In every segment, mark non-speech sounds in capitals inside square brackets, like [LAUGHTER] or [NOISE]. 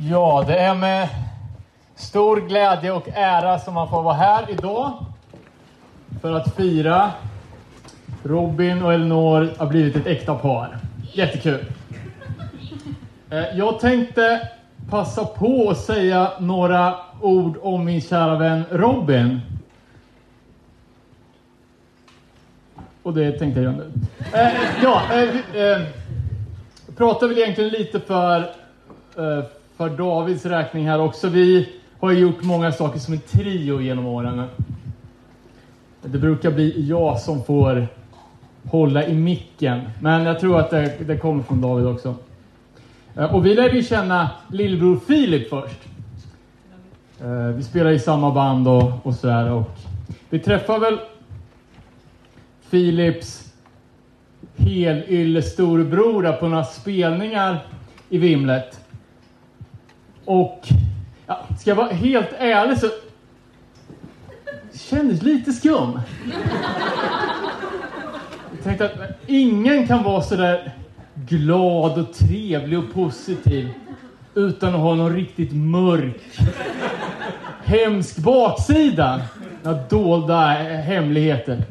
Ja, det är med stor glädje och ära som man får vara här idag för att fira Robin och Elinor har blivit ett äkta par. Jättekul! Eh, jag tänkte passa på att säga några ord om min kära vän Robin. Och det tänkte jag göra nu. Eh, ja, eh, jag pratar väl egentligen lite för, för Davids räkning här också. Vi har ju gjort många saker som en trio genom åren. Det brukar bli jag som får hålla i micken. Men jag tror att det, det kommer från David också. Eh, och vi lärde ju känna lillebror Filip först. Eh, vi spelar i samma band och, och sådär. Och vi träffar väl Filips helylle storebror på några spelningar i Vimlet. Och ja, ska jag vara helt ärlig så kändes lite skum. Jag tänkte att ingen kan vara så där glad och trevlig och positiv utan att ha någon riktigt mörk, hemsk baksida. Några dolda hemligheter.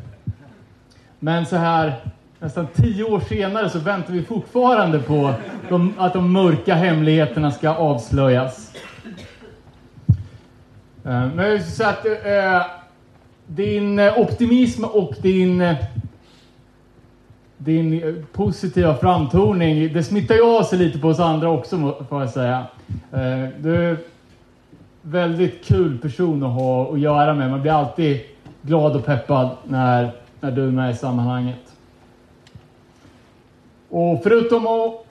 Men så här nästan tio år senare så väntar vi fortfarande på de, att de mörka hemligheterna ska avslöjas. Eh, men jag så att eh, din eh, optimism och din, eh, din positiva framtoning, det smittar ju av sig lite på oss andra också får jag säga. Eh, Du är en väldigt kul person att ha att göra med. Man blir alltid glad och peppad när, när du är med i sammanhanget. Och förutom att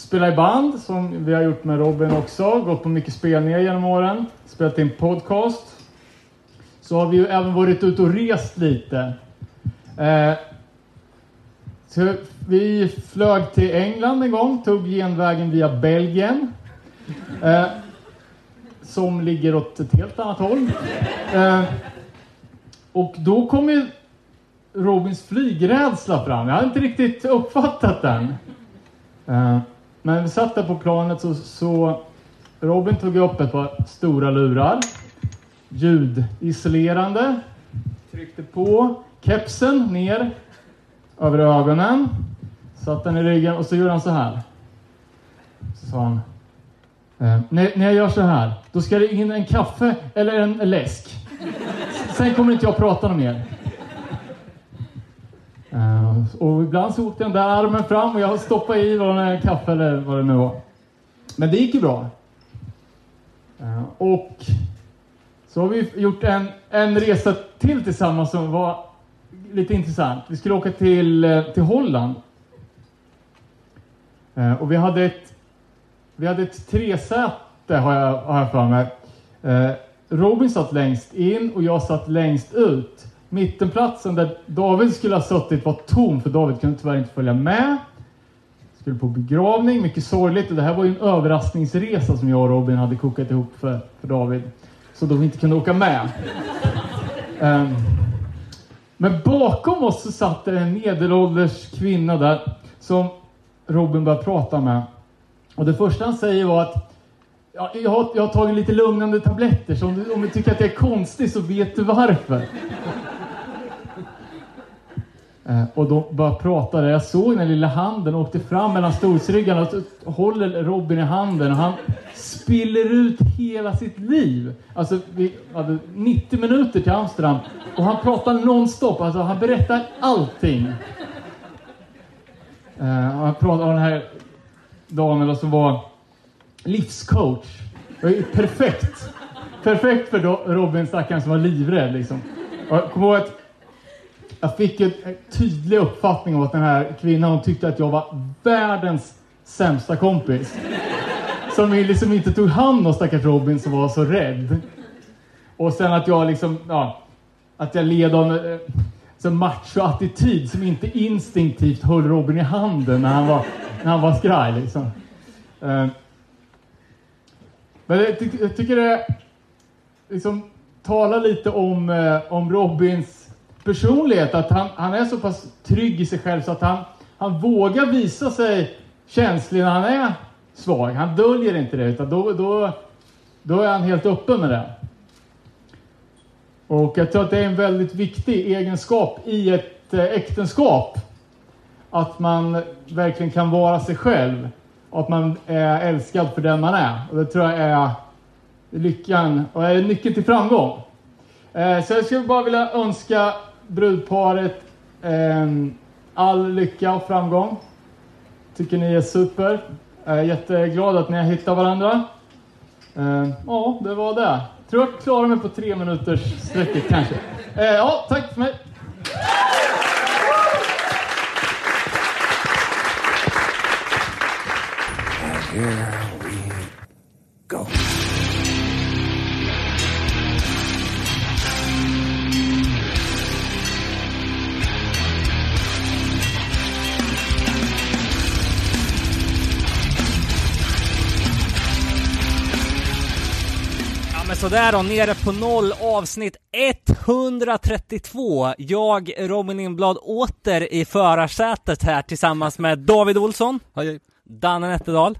spela i band, som vi har gjort med Robin också, gått på mycket spelningar genom åren, spelat in podcast, så har vi ju även varit ute och rest lite. Eh, så vi flög till England en gång, tog genvägen via Belgien. Eh, som ligger åt ett helt annat håll. Eh, och då kom ju Robins flygrädsla fram. Jag hade inte riktigt uppfattat den. Eh, men vi satt där på planet så, så Robin tog upp ett par stora lurar. Ljudisolerande. Tryckte på. Kepsen ner över ögonen. Satte den i ryggen och så gjorde han så här. Så sa han. Eh, när, när jag gör så här, då ska det in en kaffe eller en läsk. Sen kommer inte jag prata något mer. Eh, och ibland så åkte den där armen fram och jag stoppade i vad en kaffe eller vad det nu var. Men det gick ju bra. Eh, och så har vi gjort en, en resa till tillsammans som var lite intressant. Vi skulle åka till, eh, till Holland. Och vi hade ett, vi hade ett tresäte har jag, har jag för mig. Robin satt längst in och jag satt längst ut. Mittenplatsen där David skulle ha suttit var tom för David kunde tyvärr inte följa med. Skulle på begravning, mycket sorgligt. Och det här var ju en överraskningsresa som jag och Robin hade kokat ihop för, för David. Så de inte kunde åka med. Um, men bakom oss så satt det en medelålders kvinna där som Robin började prata med. Och det första han säger var att ja, jag, har, jag har tagit lite lugnande tabletter så om du, om du tycker att jag är konstig så vet du varför. Eh, och de bara pratade. Jag såg den lilla handen åkte fram mellan stolsryggarna och så håller Robin i handen och han spiller ut hela sitt liv. Alltså vi hade 90 minuter till Amsterdam och han pratar nonstop. Alltså han berättar allting. Uh, och han pratade om den här damen då som var livscoach. Det var perfekt. Perfekt för Robin stackaren som var livrädd liksom. Och jag kommer ihåg att jag fick en en tydlig uppfattning om att den här kvinnan hon tyckte att jag var världens sämsta kompis. Som liksom inte tog hand om stackars Robin som var så rädd. Och sen att jag liksom, ja, att jag led av en eh, som inte instinktivt höll Robin i handen när han var, när han var skraj liksom. Eh, Men jag, ty- jag tycker det liksom talar lite om, eh, om Robins personlighet. Att han, han är så pass trygg i sig själv så att han, han vågar visa sig känslig när han är svag. Han döljer inte det, utan då, då, då är han helt öppen med det. Och jag tror att det är en väldigt viktig egenskap i ett eh, äktenskap. Att man verkligen kan vara sig själv. Och att man är älskad för den man är. Och det tror jag är lyckan och är nyckeln till framgång. Eh, så jag skulle bara vilja önska brudparet eh, all lycka och framgång. Tycker ni är super. Jag är jätteglad att ni har hittat varandra. Eh, ja, det var det. Tror jag klarar mig på tre minuters sträcket kanske. Eh, ja, tack för mig. Yeah. Sådär då, nere på noll avsnitt 132. Jag, Robin Lindblad, åter i förarsätet här tillsammans med David Olsson, Hej, Danne Nätterdal.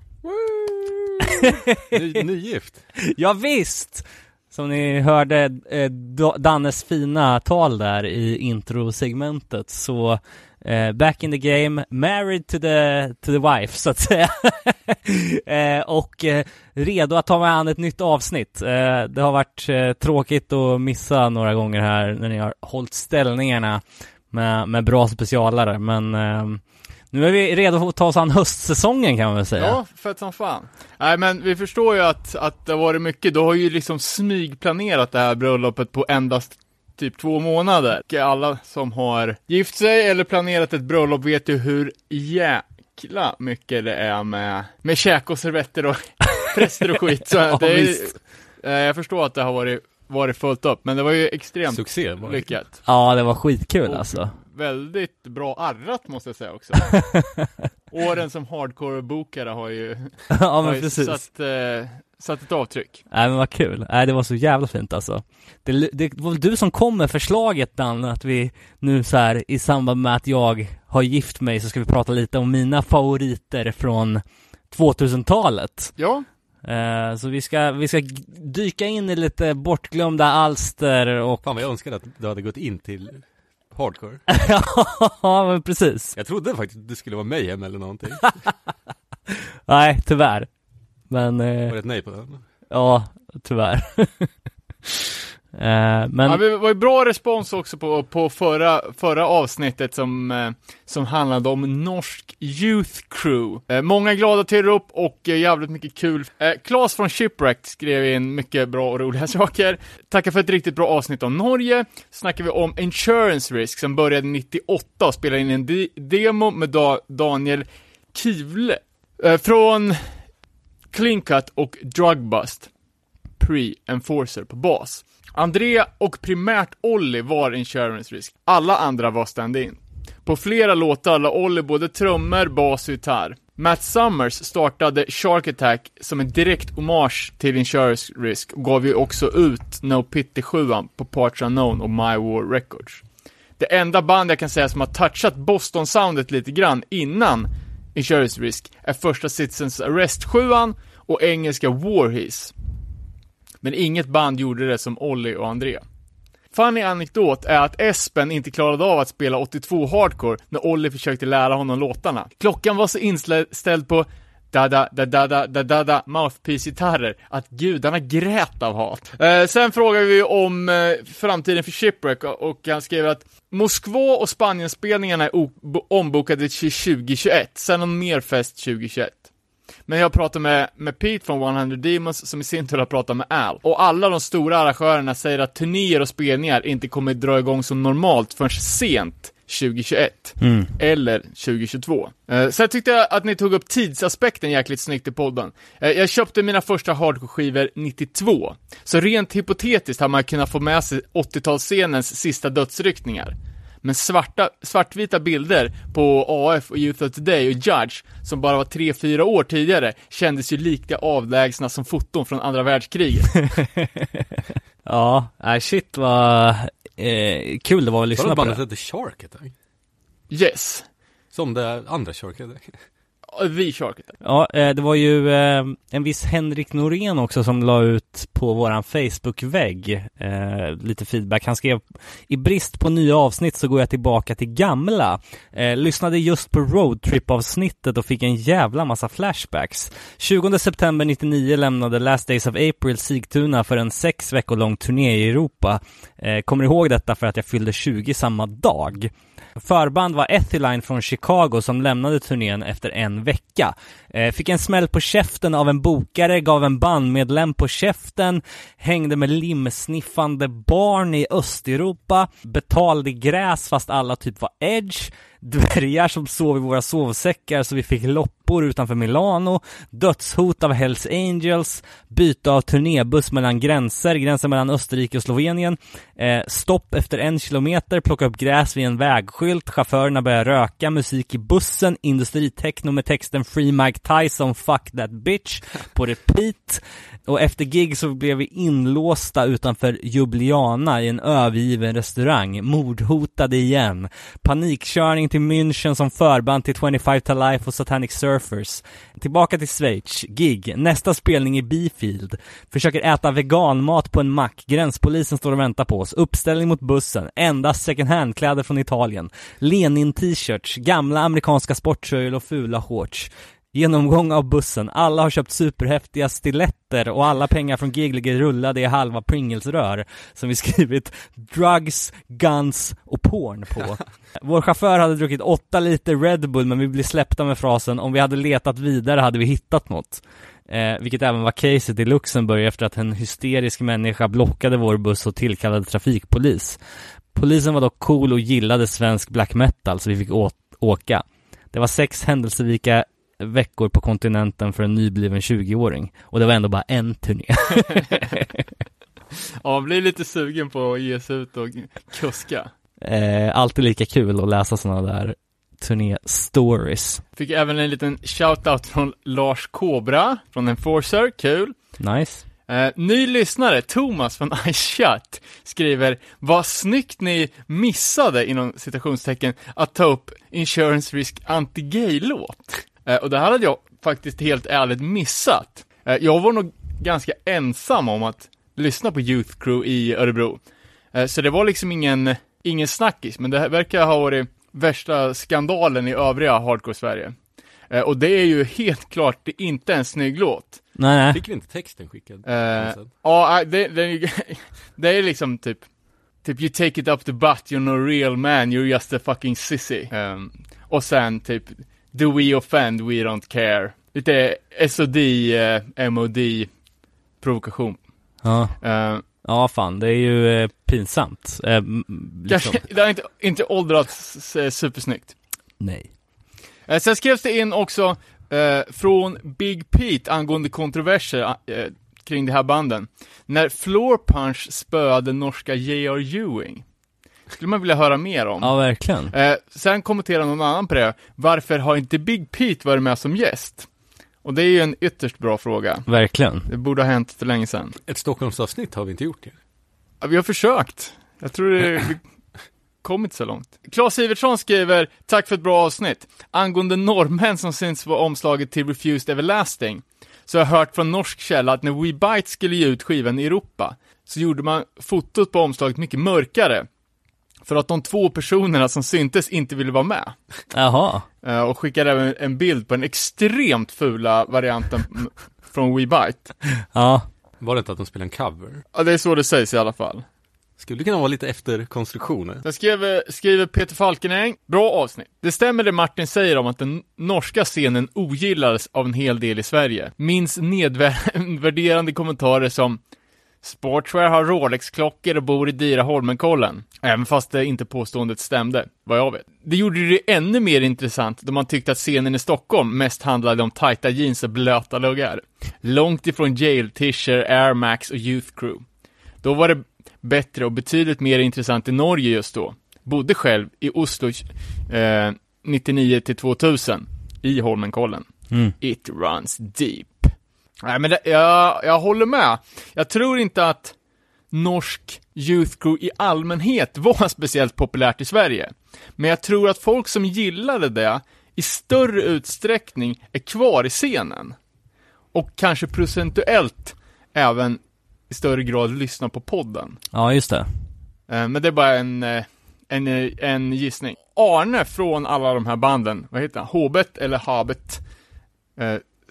Ny, nygift. [LAUGHS] Ja, visst! Som ni hörde eh, Da- Dannes fina tal där i introsegmentet så eh, back in the game, married to the, to the wife så att säga. [LAUGHS] eh, och eh, redo att ta med an ett nytt avsnitt. Eh, det har varit eh, tråkigt att missa några gånger här när ni har hållit ställningarna med, med bra specialare men eh, nu är vi redo att ta oss an höstsäsongen kan man väl säga. Ja, fett som fan. Nej men vi förstår ju att, att det har varit mycket, du har ju liksom smygplanerat det här bröllopet på endast typ två månader. Och Alla som har gift sig eller planerat ett bröllop vet ju hur jäkla mycket det är med, med käk och servetter och [LAUGHS] präster och skit. Så Ja, det är, eh, jag förstår att det har varit, varit fullt upp, men det var ju extremt Succé var det. lyckat. Ja, det var skitkul Och alltså. Väldigt bra arrat måste jag säga också. [LAUGHS] Åren som hardcore-bokare har ju [LAUGHS] ja har men ju precis. satt, eh, satt ett avtryck. Nej men vad kul. Nej det var så jävla fint alltså. Det, det var väl du som kom med förslaget Dan, att vi nu så här i samband med att jag har gift mig så ska vi prata lite om mina favoriter från 2000-talet. Ja, Eh, så vi ska, vi ska dyka in i lite bortglömda alster och Fan vad jag önskade att du hade gått in till hardcore. [LAUGHS] ja men precis. Jag trodde faktiskt att det skulle vara Mayhem eller någonting. [LAUGHS] Nej tyvärr. Men eh, Var det ett nej på den? ja, tyvärr. [LAUGHS] eh, men ja det var ju bra respons också på, på förra, förra avsnittet som, eh, som handlade om norsk Youth Crew. Eh, många glada tillrop och eh, jävligt mycket kul. Eh, Claes från Shipwrecked skrev in mycket bra och roliga [LAUGHS] saker. Tackar för ett riktigt bra avsnitt om Norge. Snackar vi om Insurance Risk som började 98 och spelade in en de- demo med da- Daniel Kivle. Från Clean Cut och Drugbust. Pre-Enforcer på bas. Andrea och primärt Olli var Insurance Risk. Alla andra var stand-in. På flera låtar la Olli både trummor, bas och gitarr. Matt Summers startade Shark Attack som en direkt hommage till Insurance Risk och gav ju också ut No Pity 7 på Parts Unknown och My War Records. Det enda band jag kan säga som har touchat Boston-soundet lite grann innan Insurance Risk är första Citizens Arrest 7 och engelska Warhees. Men inget band gjorde det som Olli och André. Funny anekdot är att Espen inte klarade av att spela 82 hardcore när Olli försökte lära honom låtarna. Klockan var så inställd på da-da, da-da, da-da, mouthpiece-gitarrer, att gudarna grät av hat. Eh, sen frågar vi om eh, framtiden för Shipwreck och han skrev att Moskva och Spanienspelningarna är ombokade till 2021, sen någon mer fest 2021. Men jag pratar med, med Pete från 100 Demons som i sin tur har pratat med Al. Och alla de stora arrangörerna säger att turnéer och spelningar inte kommer dra igång som normalt förrän sent 2021. Eller 2022. Eh, jag tyckte att ni tog upp tidsaspekten jäkligt snyggt i podden. Eh, jag köpte mina första hardcore-skivor 92. Så rent hypotetiskt har man kunnat få med sig 80-talsscenens sista dödsryckningar. Men svarta, svartvita bilder på AF och Youth of Today och Judge, som bara var 3-4 år tidigare, kändes ju lika avlägsna som foton från andra världskriget. [LAUGHS] ja, nej shit vad eh, kul det var att lyssna det på bandet det. hette Shark Attack? Yes. Som det andra Shark Attack? Vi kör. Ja, eh, det var ju eh, en viss Henrik Norén också som la ut på våran Facebook-vägg eh, lite feedback. Han skrev i brist på nya avsnitt så går jag tillbaka till gamla. Lyssnade just på roadtrip-avsnittet och fick en jävla massa flashbacks. 20 september 99 lämnade Last Days of April Sigtuna för en sex veckor lång turné i Europa. Kommer ihåg detta för att jag fyllde 20 samma dag. Förband var Ethyline från Chicago som lämnade turnén efter en vecka. Eh, fick en smäll på käften av en bokare, gav en bandmedlem på käften, hängde med limsniffande barn i Östeuropa, betalade gräs fast alla typ var edge, dvärgar som sov i våra sovsäckar så vi fick loppor utanför Milano, dödshot av Hells Angels, byte av turnébuss mellan gränser, gränsen mellan Österrike och Slovenien, eh, stopp efter en kilometer, plocka upp gräs vid en vägskylt, chaufförerna börjar röka, musik i bussen, industritechno med texten Free Mike Tyson, fuck that bitch, på repeat. Och efter gig så blev vi inlåsta utanför Ljubljana i en övergiven restaurang, mordhotade igen. Panikkörning till München som förband till 25 to Life och Satanic Surfers. Tillbaka till Schweiz, gig, nästa spelning i Bifield. Försöker äta veganmat på en mack, gränspolisen står och väntar på oss. Uppställning mot bussen, endast second hand-kläder från Italien. Lenin-t-shirts, gamla amerikanska sporttröjor och fula shorts. Genomgång av bussen, alla har köpt superhäftiga stiletter och alla pengar från gig ligger rullade i halva Pringles-rör som vi [LAUGHS] skrivit drugs, guns och porn på. [LAUGHS] Vår chaufför hade druckit åtta liter Red Bull men vi blev släppta med frasen om vi hade letat vidare hade vi hittat något. Eh, vilket även var caset i Luxemburg efter att en hysterisk människa blockade vår buss och tillkallade trafikpolis. Polisen var dock cool och gillade svensk black metal så vi fick åka. Det var sex händelserika veckor på kontinenten för en nybliven 20-åring. Och det var ändå bara en turné. [LAUGHS] Ja, man blir lite sugen på att ge sig ut och kuska. eh, alltid lika kul att läsa sådana där turné-stories. Fick även en liten shout-out från Lars Kobra, från Enforcer, kul. Nice. Eh, ny lyssnare, Thomas från [LAUGHS] iShut, skriver Vad snyggt ni missade, inom citationstecken, att ta upp Insurance Risk Anti-Gay-låt. Eh, och det här hade jag faktiskt helt ärligt missat. Eh, jag var nog ganska ensam om att lyssna på Youth Crew i Örebro. Eh, så det var liksom ingen, ingen snackis, men det verkar ha varit värsta skandalen i övriga Hardcore-Sverige. Och det är ju helt klart det är inte en snygg låt. Nej. Fick vi inte texten skickad? Eh, ja, det, det, [LAUGHS] det är liksom typ, typ you take it up the butt, you're no real man, you're just a fucking sissy. Ehm, och sen typ, do we offend, we don't care. Lite SOD, eh, MOD, provokation. Ja. Eh, ja, fan, det är ju eh, pinsamt. Eh, liksom. kanske, [LAUGHS] det har inte, inte åldrats eh, supersnyggt. Nej. Eh, sen skrevs det in också eh, från Big Pete angående kontroverser kring de här banden. När Floor Punch spöade norska J.R. Ewing. Skulle man vilja höra mer om. Ja, verkligen. Eh, sen kommenterar någon annan på det. Varför har inte Big Pete varit med som gäst? Och det är ju en ytterst bra fråga. Verkligen. Det borde ha hänt för länge sedan. Ett Stockholmsavsnitt har vi inte gjort det. Ja, vi har försökt. Jag tror det vi kommit så långt. Claes Iversson skriver, tack för ett bra avsnitt. Angående norrmän som syns vara omslaget till Refused Everlasting, så har jag hört från norsk källa att när We Bite skulle ge ut skivan i Europa, så gjorde man fotot på omslaget mycket mörkare. För att de två personerna som syntes inte ville vara med. Jaha. Eh, och skickade även en bild på den extremt fula varianten från We Bite. Ja. Var det inte att de spelade en cover? Ja, det är så det sägs i alla fall. Skulle det kunna vara lite efter konstruktioner? Sen skriver, skriver Peter Falkenäng, bra avsnitt. Det stämmer det Martin säger om att den norska scenen ogillades av en hel del i Sverige. Minns nedvärderande [LAUGHS] kommentarer som Sportswear har Rolex-klockor och bor i dyra Holmenkollen. Även fast det inte påståendet stämde, vad jag vet. Det gjorde det ännu mer intressant då man tyckte att scenen i Stockholm mest handlade om tajta jeans och blöta luggar. Långt ifrån Jail, Tischer, Air Max och Youth Crew. Då var det bättre och betydligt mer intressant i Norge just då. Bodde själv i Oslo eh, 99 till 2000 i Holmenkollen. Mm. It runs deep. Nej men det, jag, jag håller med. Jag tror inte att norsk youth crew i allmänhet var [LAUGHS] speciellt populärt i Sverige. Men jag tror att folk som gillade det i större utsträckning är kvar i scenen. Och kanske procentuellt även i större grad lyssnar på podden. Ja, just det. Eh, Men det är bara en, eh, en, eh, en gissning. Arne från alla de här banden, vad heter han? Hobet eller Habet?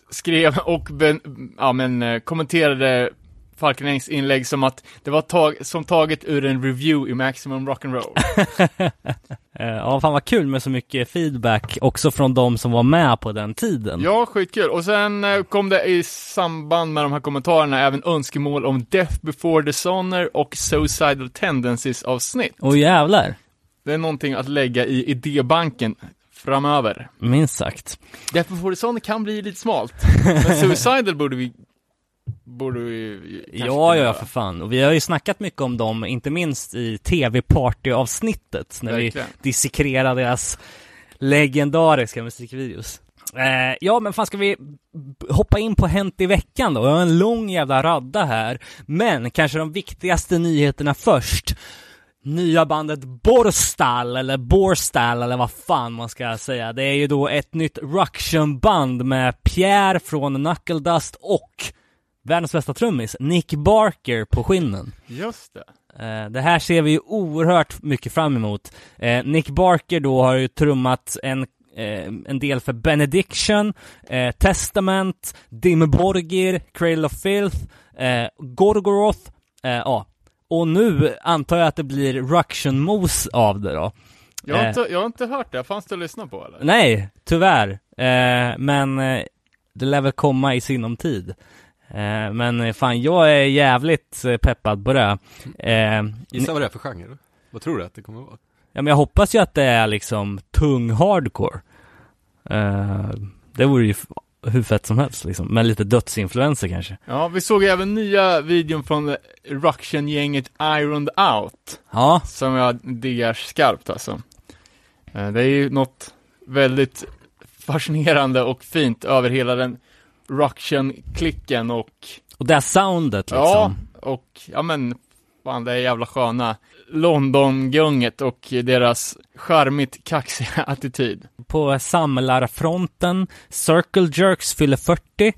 Skrev och ben, ja, men, eh, kommenterade Falkenängs inlägg som att det var tag, som taget ur en review i Maximum Rock'n'Roll. [LAUGHS] Eh, Ja, fan vad kul med så mycket feedback också från de som var med på den tiden. ja, skitkul. Och sen eh, kom det i samband med de här kommentarerna även önskemål om Death before Dishonor och Suicidal Tendencies avsnitt. Åh jävlar. Det är någonting att lägga i idébanken framöver. Minst sagt. Before Dishonor kan bli lite smalt. Men [LAUGHS] Suicidal borde vi Borde vi Ja, ja, för fan. Och vi har ju snackat mycket om dem, inte minst i tv-party-avsnittet, när Verkligen. vi dissekrerar deras legendariska musikvideos. Eh, ja, men fan ska vi hoppa in på Hänt i veckan då? Jag har en lång jävla radda här, men kanske de viktigaste nyheterna först. Nya bandet Borstal, eller Borstal, eller vad fan man ska säga. Det är ju då ett nytt Ruction-band med Pierre från Knuckle Dust och världens bästa trummis, Nick Barker på skinnen. Just det. Eh, Det här ser vi ju oerhört mycket fram emot. Eh, Nick Barker då har ju trummat en, eh, en del för Benediction, Testament, Dim Borgir, Cradle of Filth, Gorgoroth, ja. Och nu antar jag att det blir Ruction Mos av det då. Jag har, Eh. inte, jag har inte hört det, fanns det att lyssna på eller? Nej, tyvärr. Eh, men eh, det lär väl komma i sinom tid. Eh, men fan, jag är jävligt eh, peppad på det. Eh, Gissa vad det är för genre? Vad tror du att det kommer vara? Ja men jag hoppas ju att det är liksom tung hardcore. Eh, det vore ju hur fett som helst liksom, med lite dödsinfluenser kanske. Ja, vi såg även nya videon från Ruction-gänget Ironed Out, Ja, som jag diggar skarpt alltså. Eh, Det är ju något väldigt fascinerande och fint över hela den Ruction-klicken och, och det här soundet liksom. ja, och, ja men, fan det är jävla sköna London-gunget och deras charmigt kaxiga [LAUGHS] attityd. På samlarfronten, Circle Jerks fyller 40.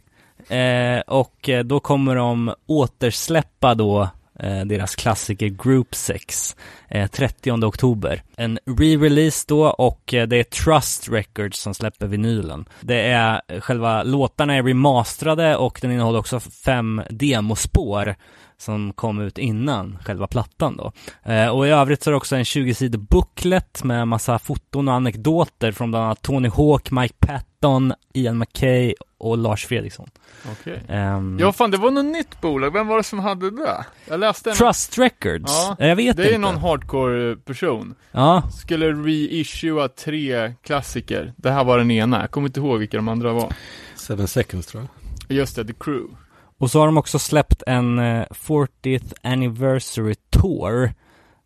Eh, och eh, då kommer de återsläppa då eh, deras klassiker Group 6 eh, 30 oktober. En re-release då och eh, det är Trust Records som släpper vinylen. Det är eh, själva låtarna är remasterade och den innehåller också fem demospår som kom ut innan själva plattan då. Eh, och i övrigt så är det också en 20-sidig booklet med massa foton och anekdoter från bland annat Tony Hawk, Mike Patton, Ian McKay och Lars Fredriksson. Okej. Ehm, Ja, fan det var något nytt bolag, vem var det som hade det? Jag läste en Trust Records? Ja, jag vet Det är inte. någon hardcore person. Ja, Skulle reissua tre klassiker. Det här var den ena. Jag kommer inte ihåg vilka de andra var. Seven seconds tror jag. Just det, The Crew. Och så har de också släppt en eh, 40th Anniversary Tour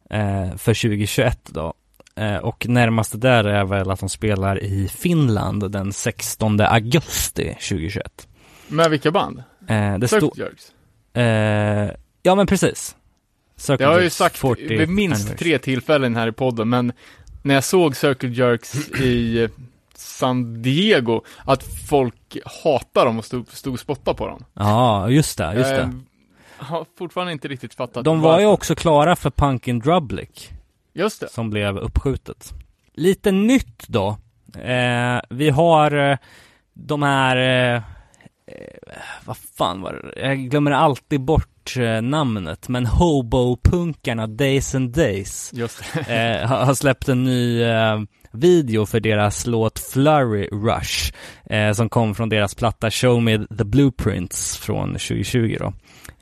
eh, för 2021 då. Eh, och närmaste där är väl att de spelar i Finland den 16 augusti 2021. Med vilka band? Eh, det. Jerks. Eh, ja men precis. Circle Jag har ju sagt 40th vid minst tre tillfällen här i podden, men när jag såg Circle Jerks i eh, San Diego, att folk hatar dem och stod, stod och spottade på dem. Ja, just det, just Jag det. har fortfarande inte riktigt fattat De var ju också klara för Punkin Drublic. Just det. som blev uppskjutet. Lite nytt då. Eh, vi har eh, de här, eh, eh, vad fan var det? Jag glömmer alltid bort eh, namnet, men Hobo-punkarna Days and Days Just det. eh, har har släppt en ny eh, video för deras låt Flurry Rush, eh, som kom från deras platta Show Me The Blueprints från 2020 då.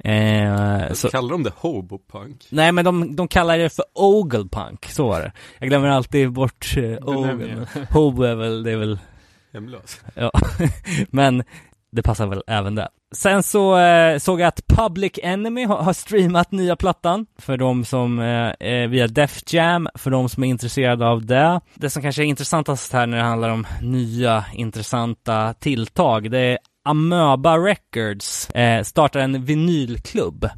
Eh, så, Kallar de det hobopunk? Nej men de, de kallar det för Ogelpunk, så var det. Jag glömmer alltid bort nämner Ogel. Hobo är väl, det är väl, Hemlös? ja. [LAUGHS] men det passar väl även där. Sen så eh, såg jag att Public Enemy har, har streamat nya plattan för de som, eh, via Def Jam, för de som är intresserade av det. Det som kanske är intressantast här när det handlar om nya intressanta tilltag, det är Amöba Records eh, startar en vinylklubb.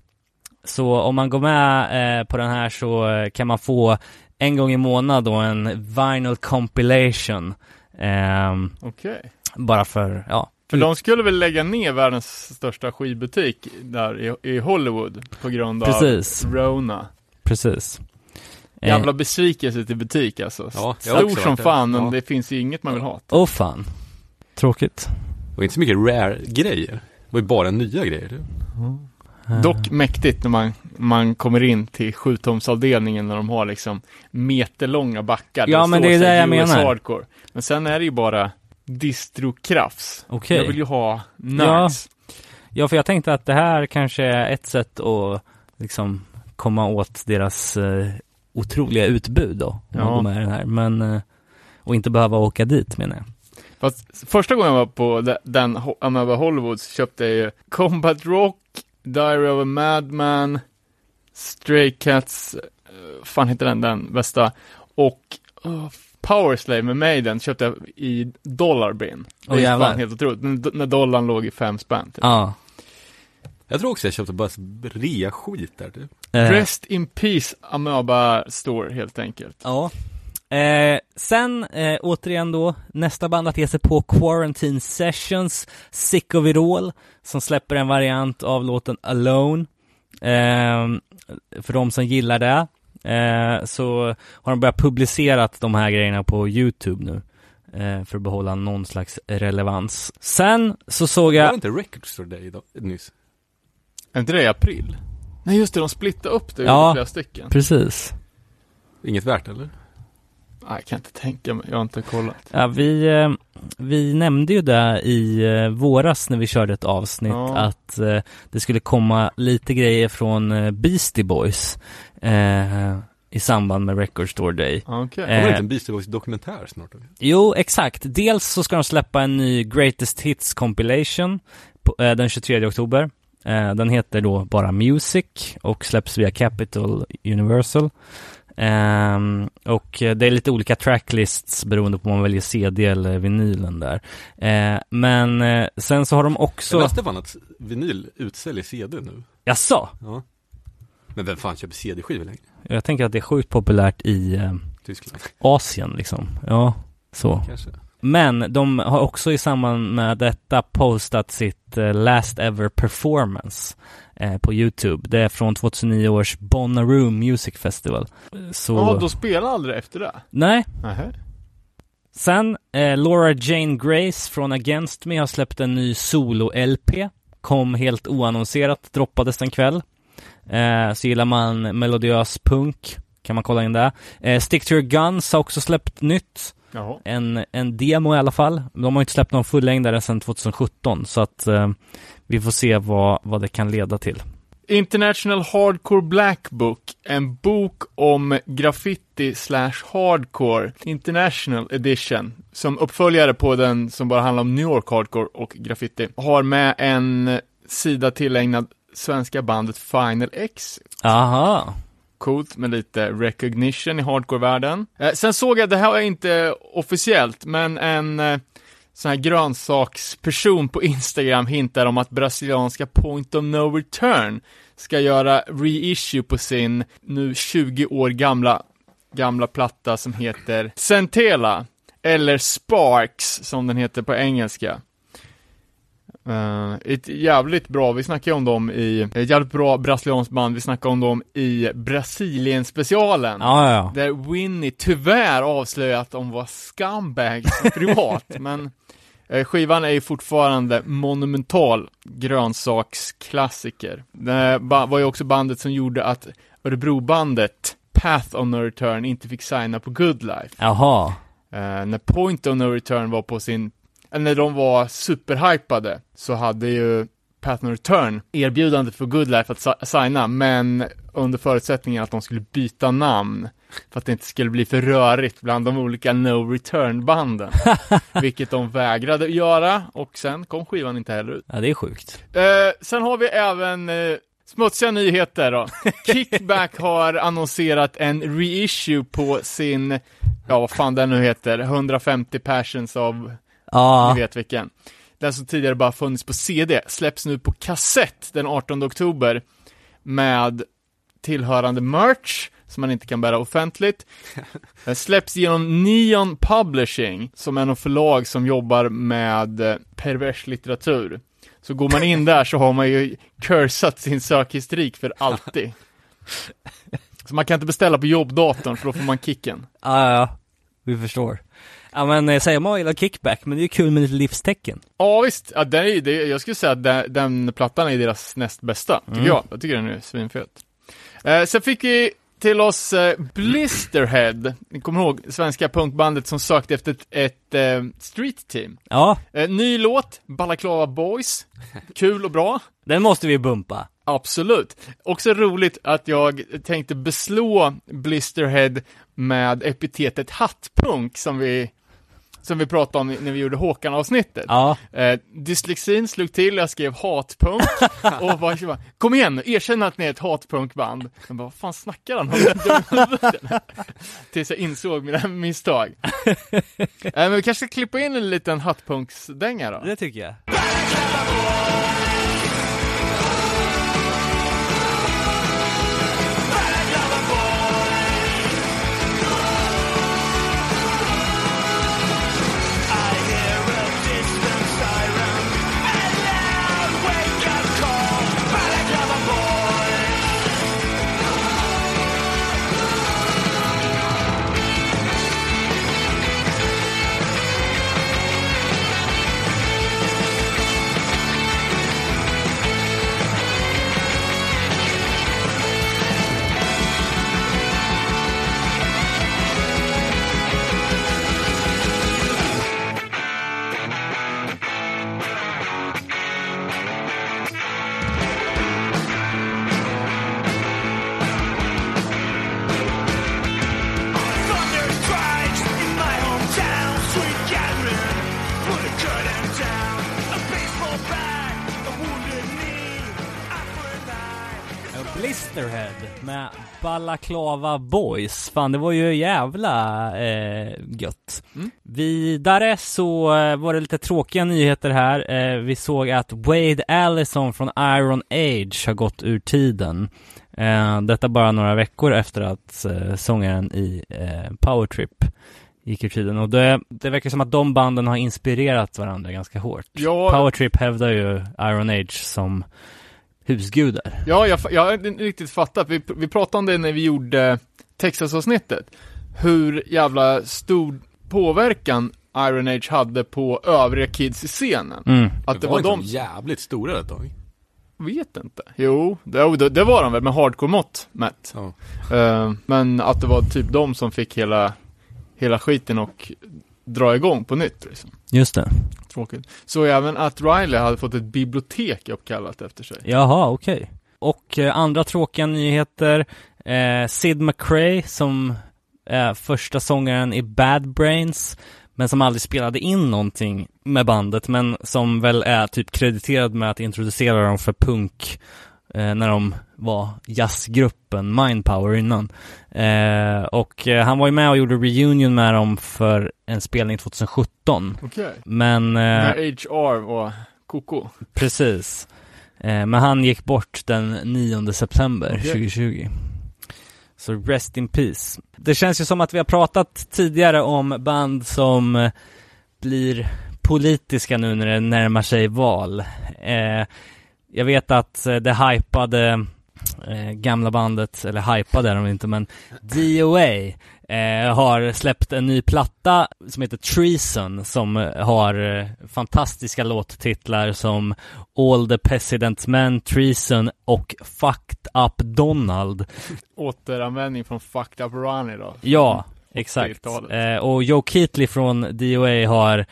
Så om man går med eh, på den här så eh, kan man få en gång i månaden då en vinyl compilation Ehm, Okej. bara för, ja. För de skulle väl lägga ner världens största skivbutik där i, i Hollywood på grund av Precis. Rona. Precis. Eh, Jävla besvikelse till butik alltså. Ja, Stor som fan, men Ja. det finns ju inget man vill ha. Åh fan. Tråkigt. Och inte så mycket rare-grejer. Det var ju bara nya grejer. Eh, Dock mäktigt när man, man kommer in till sjutomsavdelningen när de har liksom meterlånga backar. Ja, men det är det jag US menar. Hardcore. Men sen är det ju bara distrokrafts. Okej. Jag vill ju ha Ja. nice. Ja, för jag tänkte att det här kanske är ett sätt att liksom komma åt deras eh, otroliga utbud då. Om Ja. man går med den här. Men, eh, och inte behöva åka dit menar jag. Fast första gången jag var på de- den Amöba Hollywood så köpte jag ju Combat Rock, Diary of a Madman, Stray Cats, eh, fan heter den, den bästa, och uh, Powerslave med Maiden köpte jag i Dollarbin. Det Åh, är jävlar. fan helt otroligt, när, när dollarn låg i fem spänn. Typ. Ja. Jag tror också jag köpte bara rea-skit där. typ. Du. Eh, Rest in Peace Amöba Store helt enkelt. Ja. Eh, sen eh, återigen då, nästa band att ge sig på Quarantine Sessions, Sick of It All, som släpper en variant av låten Alone. Eh, för de som gillar det, eh, så har de börjat publicera de här grejerna på YouTube nu. Eh, för att behålla någon slags relevans. Sen så såg Var det jag, inte Record Store Day idag, nyss? Är inte det i april? Nej just det, de splittade upp det Ja. flera stycken. precis. Inget värt eller? Nej, jag kan inte tänka mig, jag har inte kollat. Ja, vi, eh, vi nämnde ju det i eh, våras när vi körde ett avsnitt Ja. att eh, det skulle komma lite grejer från eh, Beastie Boys eh, i samband med Record Store Day. Okej. Eh, Kommer det inte en Beastie Boys dokumentär snart? Jo, exakt. Dels så ska de släppa en ny Greatest Hits Compilation på, eh, den 23 oktober. Eh, den heter då bara Music och släpps via Capital Universal. Ehm, och det är lite olika tracklists beroende på om man väljer CD eller vinylen där. Eh, men eh, sen så har de Jag också... läste fan att vinyl utsäljer CD nu. Jaså? Ja. Men vem fan köper CD-skivor längre? Jag tänker att det är sjukt populärt i eh, Tyskland, Asien liksom. Ja, så. kanske. Men de har också i samband med detta postat sitt eh, Last Ever Performance eh, på YouTube. Det är från 2009 års Bonnaroo Music Festival. Så, Ja, då spelar aldrig efter det? nej. Nähä. Sen, eh, Laura Jane Grace från Against Me har släppt en ny solo-LP. Kom helt oannonserat, droppades en kväll. Eh, så gillar man melodiös punk, kan man kolla in det. Eh, Stick to your guns har också släppt nytt Jaha. en, en demo i alla fall. De har inte släppt någon fullängdare sedan 2017 så att eh, vi får se vad, vad det kan leda till. International Hardcore Black Book, en bok om graffiti slash hardcore International Edition, som uppföljare på den som bara handlar om New York Hardcore och graffiti, har med en sida tillägnad svenska bandet Final X. Aha, Coolt med lite recognition i hardcore-världen. Eh, sen såg jag, det här är inte officiellt, men en eh, sån här grönsaksperson på Instagram hintar om att brasilianska Point of No Return ska göra reissue på sin nu 20 år gamla, gamla platta som heter Centela, eller Sparks som den heter på engelska. Uh, ett jävligt bra, vi snackade om dem i, ett jävligt bra brasilianskt band, vi snackade om dem i Brasilien-specialen. ja, ja. Där Winnie tyvärr avslöjat att de var scumbags privat, [LAUGHS] men eh, skivan är ju fortfarande monumental grönsaksklassiker. Det var ju också bandet som gjorde att Örebrobandet Path of No Return inte fick signa på Good Life. Jaha, Eh, när Point of No Return var på sin, när de var superhypade, så hade ju No Return erbjudande för Good Life att si- signa, men under förutsättningen att de skulle byta namn, för att det inte skulle bli för rörigt bland de olika No Return-banden. [LAUGHS] vilket de vägrade göra, och sen kom skivan inte heller ut. ja det är sjukt. Eh, sen har vi även eh, smutsiga nyheter då. [LAUGHS] Kickback har annonserat en reissue på sin, ja vad fan den nu heter, 150 passions av, Ja, ni vet vilken. Den som tidigare bara funnits på CD, släpps nu på kassett den 18 oktober med tillhörande merch som man inte kan bära offentligt. [LAUGHS] Den släpps genom Neon Publishing, som är något förlag som jobbar med pervers litteratur. Så går man in där så har man ju cursat sin sökhistorik för alltid. [LAUGHS] Så man kan inte beställa på jobbdatorn för då får man kicken. Ja, ja, ja. Vi förstår. Ja men eh, säger man gillar kickback, men det är ju kul med lite livstecken. Ja visst, ja, det är, det, jag skulle säga att den, den plattan är deras näst bästa, tycker Mm. jag. Jag tycker den är svinfet. Eh, sen fick vi till oss eh, Blisterhead, ni kommer ihåg svenska punkbandet som sökte efter ett, ett eh, street team. Ja, Eh, ny låt, Balaklava Boys, kul och bra. den måste vi bumpa. Absolut. Också roligt att jag tänkte beslå Blisterhead med epitetet hattpunk som vi, som vi pratade om när vi gjorde Håkan-avsnittet. Ja, Eh, dyslexin slog till, jag skrev hatpunk [LAUGHS] och bara, kom igen erkänn att ni är ett hatpunkband. Jag bara, vad fan snackar han om? [LAUGHS] Tills jag insåg mina misstag. [LAUGHS] eh, men vi kanske ska klippa in en liten hattpunksdänga då? det tycker jag. Balaklava Boys. Fan, det var ju jävla eh, gött. Mm. Vidare så eh, var det lite tråkiga nyheter här. Eh, vi såg att Wade Allison från Iron Age har gått ur tiden. Eh, detta bara några veckor efter att eh, sångaren i eh, Power Trip gick ur tiden. Och det, det verkar som att de banden har inspirerat varandra ganska hårt. Ja. Power Trip hävdar ju Iron Age som husgudar. Ja, jag, jag har inte riktigt fattat. Vi, vi pratade om det när vi gjorde Texas-avsnittet. Hur jävla stor påverkan Iron Age hade på övriga kids i scenen. Mm. Att det var var inte de... jävligt stora ett tag? Vet inte. Jo, det, det, var de väl med hardcore-mått mätt. Ja. Eh, men att det var typ de som fick hela, hela skiten och dra igång på nytt liksom. Just det. Tråkigt. Så även att Riley hade fått ett bibliotek uppkallat efter sig. Jaha, okej. Och eh, andra tråkiga nyheter. Eh, Sid McRae som är första sångaren i Bad Brains, men som aldrig spelade in någonting med bandet, men som väl är typ krediterad med att introducera dem för punk när de var jazzgruppen Mindpower innan. Eh, och eh, han var ju med och gjorde reunion med dem för en spelning 2017. Okej. Men... Eh, När HR var koko. Precis. Eh, men han gick bort den 9 september Okej. 2020. Så rest in peace. Det känns ju som att vi har pratat tidigare om band som eh, blir politiska nu när det närmar sig val. Eh, jag vet att eh, det hypade eh, gamla bandet, eller hypade är de inte, men DOA eh, har släppt en ny platta som heter Treason som eh, har eh, fantastiska låttitlar som All the President's Men, Treason och Fucked Up Donald. [LAUGHS] Återanvändning från Fucked Up Ronnie då. Ja, exakt. 80-talet. Eh, och Joe Keatley från DOA har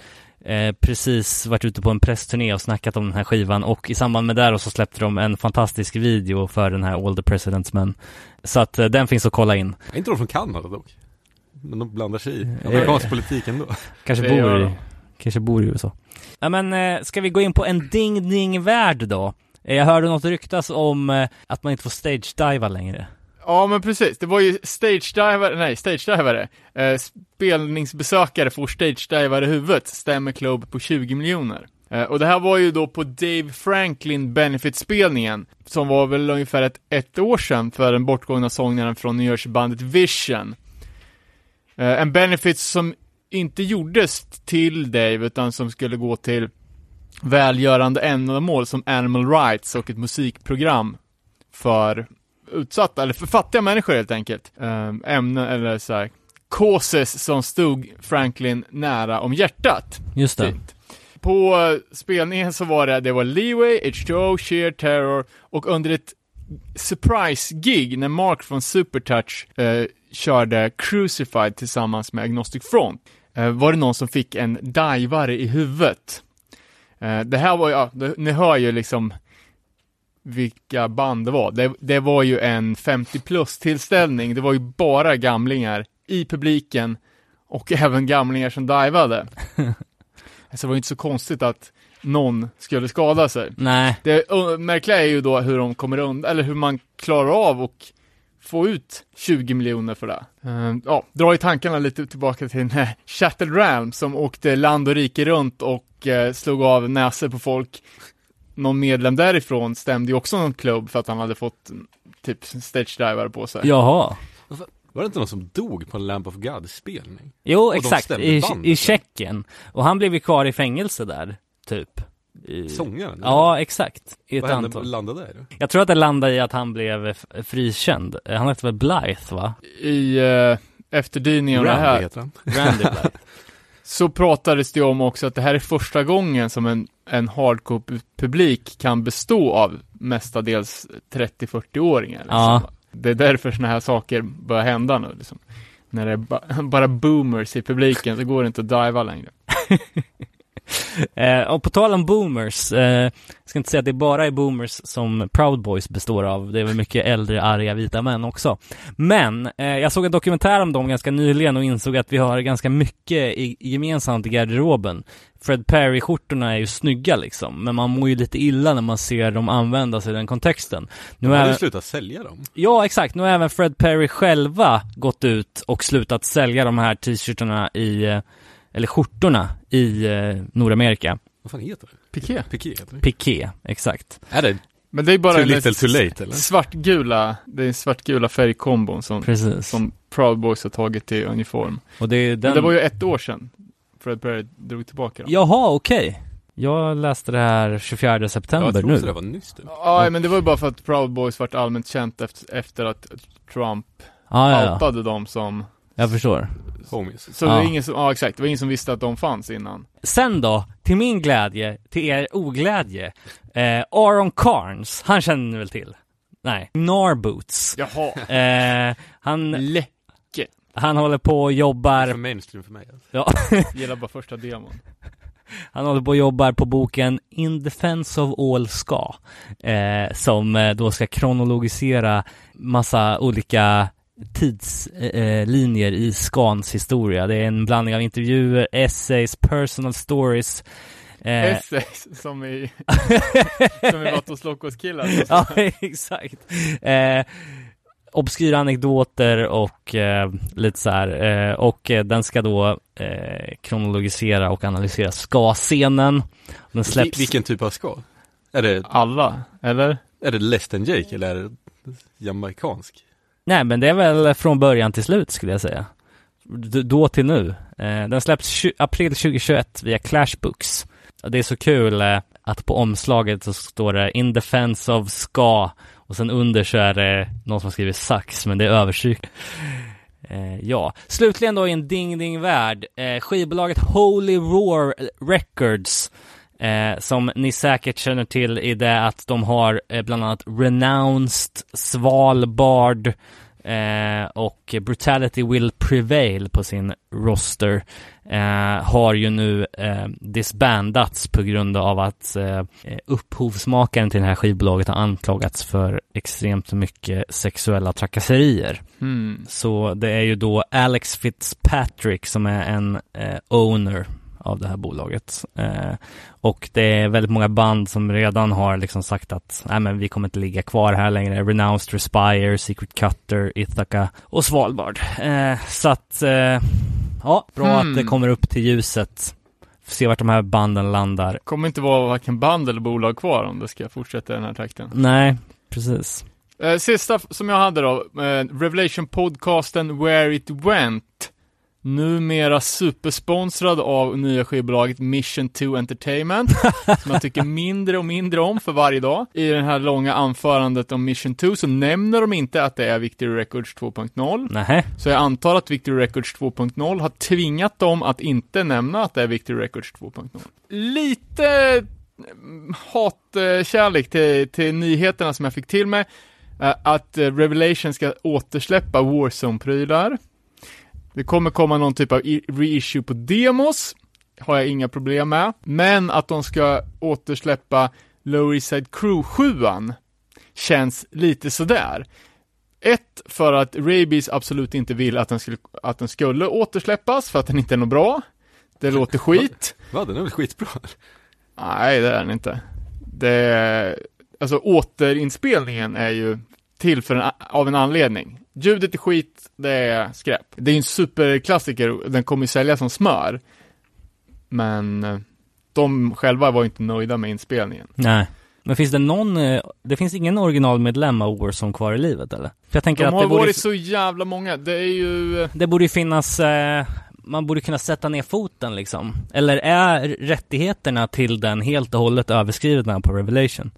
eh, precis varit ute på en pressturné och snackat om den här skivan och i samband med det då så släppte de en fantastisk video för den här All the President's Men. Så att eh, den finns att kolla in. Är inte de från Kanada dock? Men de blandar sig i amerikansk politik ändå. Kanske bor i, kanske bor i USA. Ja men, eh, ska vi gå in på en ding-ding-värld då? Eh, Jag hörde något ryktas om eh, att man inte får stage-diva längre. Ja men precis, det var ju stage-diver, nej Stagedivare, Eh, spelningsbesökare får Stagedivare i huvudet, stämmer Club på 20 miljoner. Eh, och det här var ju då på Dave Franklin Benefit-spelningen, som var väl ungefär ett, ett år sedan för den bortgångna sångaren från New Jersey-bandet Vision. Eh, en benefit som inte gjordes till Dave, utan som skulle gå till välgörande ändamål som Animal Rights och ett musikprogram för utsatta, eller för fattiga människor helt enkelt. Um, ämnen, eller så här, causes som stod Franklin nära om hjärtat. Just det. Fint. På eh, spelningen så var det, det var Leeway, H2O, Sheer Terror och under ett surprise-gig när Mark från Supertouch eh, körde Crucified tillsammans med Agnostic Front eh, var det någon som fick en divare i huvudet. Eh, det här var, ja, det, ni hör ju liksom vilka band det var. Det, det var ju en 50 plus tillställning. Det var ju bara gamlingar i publiken och [LAUGHS] även gamlingar som divade. [LAUGHS] Så det var ju inte så konstigt att någon skulle skada sig. Nej, Det märkliga är ju då hur de kommer undan, eller hur man klarar av och få ut 20 miljoner för det. Uh, ja, drar ju tankarna lite tillbaka till uh, Chattel Ram som åkte land och rike runt och uh, slog av näsor på folk. Någon medlem därifrån stämde ju också någon klubb för att han hade fått typ stage diver på sig. jaha. Var det inte någon som dog på en Lamp of God-spelning? Jo, exakt, i, bandet, i? Tjeckien. Och han blev ju kvar i fängelse där, typ. I... Sångaren? Ja, exakt. I Vad hände, antal. landade där då? Jag tror att det landade i att han blev frikänd. Han hette väl Blythe, va? I uh, efterdyningarna det Randy här heter han. Randy Blythe. [LAUGHS] så pratades det om också att det här är första gången som en, en hardcore-publik kan bestå av mestadels 30-40-åringar. Liksom. Ja. Det är därför såna här saker börjar hända nu. Liksom. När det är ba bara boomers i publiken så går det inte att diva längre. [LAUGHS] [LAUGHS] Eh, och på tal om boomers, eh, jag ska inte säga att det bara är boomers som Proud Boys består av, det är väl mycket äldre, arga, vita män också. Men eh, jag såg en dokumentär om dem ganska nyligen och insåg att vi har ganska mycket i, gemensamt i garderoben. Fred Perry-skjortorna är ju snygga liksom, men man mår ju lite illa när man ser dem användas i den kontexten. Nu De är, ju slutat sälja dem. ja, exakt. Nu har även Fred Perry själva gått ut och slutat sälja de här t-shirtarna i, eh, eller skjortorna i eh, Nordamerika. Vad fan heter det? Piké. Piké heter det. Piké, exakt. Är det Men det är bara too little too late eller? svartgula, det är svartgula färgkombon som, Precis. som Proud Boys har tagit till uniform. Och det är Men den... det var ju ett år sedan Fred Perry drog tillbaka dem. Jaha, okej. Jag läste det här 24 Ja, september jag tror nu. det var nyss typ. Ja, men det var ju bara för att Proud Boys vart allmänt känt efter, efter att Trump ja, ja. outade dem som Jag förstår. Homies. Så det var ingen som, ja exakt, det var ingen som visste att de fanns innan. Sen då, till min glädje, till er oglädje. Eh, Aaron Carnes, han känner ni väl till? Nej. Narboots. Jaha. Eh, han, Läcke. han håller på och Det är jobbar, för mainstream för mig. Alltså. ja, Gillar bara första demon. [LAUGHS] han håller på och jobbar på boken In Defense of All Ska. Eh, som eh, då ska kronologisera massa olika tidslinjer eh, linjer i Skans historia. Det är en blandning av intervjuer, essays, personal stories. Eh, Essays, som i, [LAUGHS] som i Vatos Locos killar. [LAUGHS] ja, exakt. Eh, obskyra anekdoter och eh, lite så här. Eh, och eh, den ska då eh, kronologisera och analysera ska-scenen. Den släpps... Vilken typ av ska? Är det, Alla, eller? är det Less than Jake eller är det jamaicansk? Nej, men det är väl från början till slut skulle jag säga. D- då till nu. Eh, den släpps april 2021 via Clash Books. Det är så kul eh, att på omslaget så står det In Defense of Ska och sen under så är det någon som skriver sax, men det är överstryk. Eh, ja, slutligen då i en ding ding värld, eh, skivbolaget Holy Roar Records Eh, som ni säkert känner till i det att de har eh, bland annat Renounced, Svalbard eh, och Brutality Will Prevail på sin roster. Eh, har ju nu eh, disbandats på grund av att eh, upphovsmakaren till det här skivbolaget har anklagats för extremt mycket sexuella trakasserier. Hmm. Så det är ju då Alex Fitzpatrick som är en owner av det här bolaget. Eh, och det är väldigt många band som redan har liksom sagt att nej men vi kommer inte ligga kvar här längre. Renounced, Respire, Secret Cutter, Ithaca och Svalbard. Eh, så att, eh, ja, bra Hmm. att det kommer upp till ljuset se vart de här banden landar. Kommer inte vara varken band eller bolag kvar om det ska fortsätta i den här takten. Nej, precis. Sista som jag hade då, Revelation podcasten Where It Went. Numera supersponsrad av nya skivbolaget Mission 2 Entertainment, [LAUGHS] som jag tycker mindre och mindre om för varje dag. I det här långa anförandet om Mission 2 så nämner de inte att det är Victory Records 2.0. Nej. Så jag antar att Victory Records 2.0 har tvingat dem att inte nämna att det är Victory Records 2.0. Lite mm, hatkärlek till, till nyheterna som jag fick till mig. Eh, Att eh, Revelation ska återsläppa Warzone-prylar. Det kommer komma någon typ av reissue på demos. Har jag inga problem med. Men att de ska återsläppa Lower East Side Crew 7 känns lite sådär. Ett, för att Rabies absolut inte vill att den, skulle, att den skulle återsläppas, för att den inte är något bra. Det låter [LAUGHS] skit. Va, den är väl skitbra? Nej, det är den inte. Det alltså återinspelningen är ju till för en, av en anledning. Ljudet är skit, det är skräp. Det är en superklassiker, den kommer ju sälja som smör. Men eh, de själva var inte nöjda med inspelningen. Nej. Men finns det någon, eh, det finns ingen originalmedlem av Warzone kvar i livet eller? För jag tänker De att det borde, varit så jävla många, det är ju... det borde ju finnas, eh, man borde kunna sätta ner foten liksom. Eller är rättigheterna till den helt och hållet överskrivna på Revelation?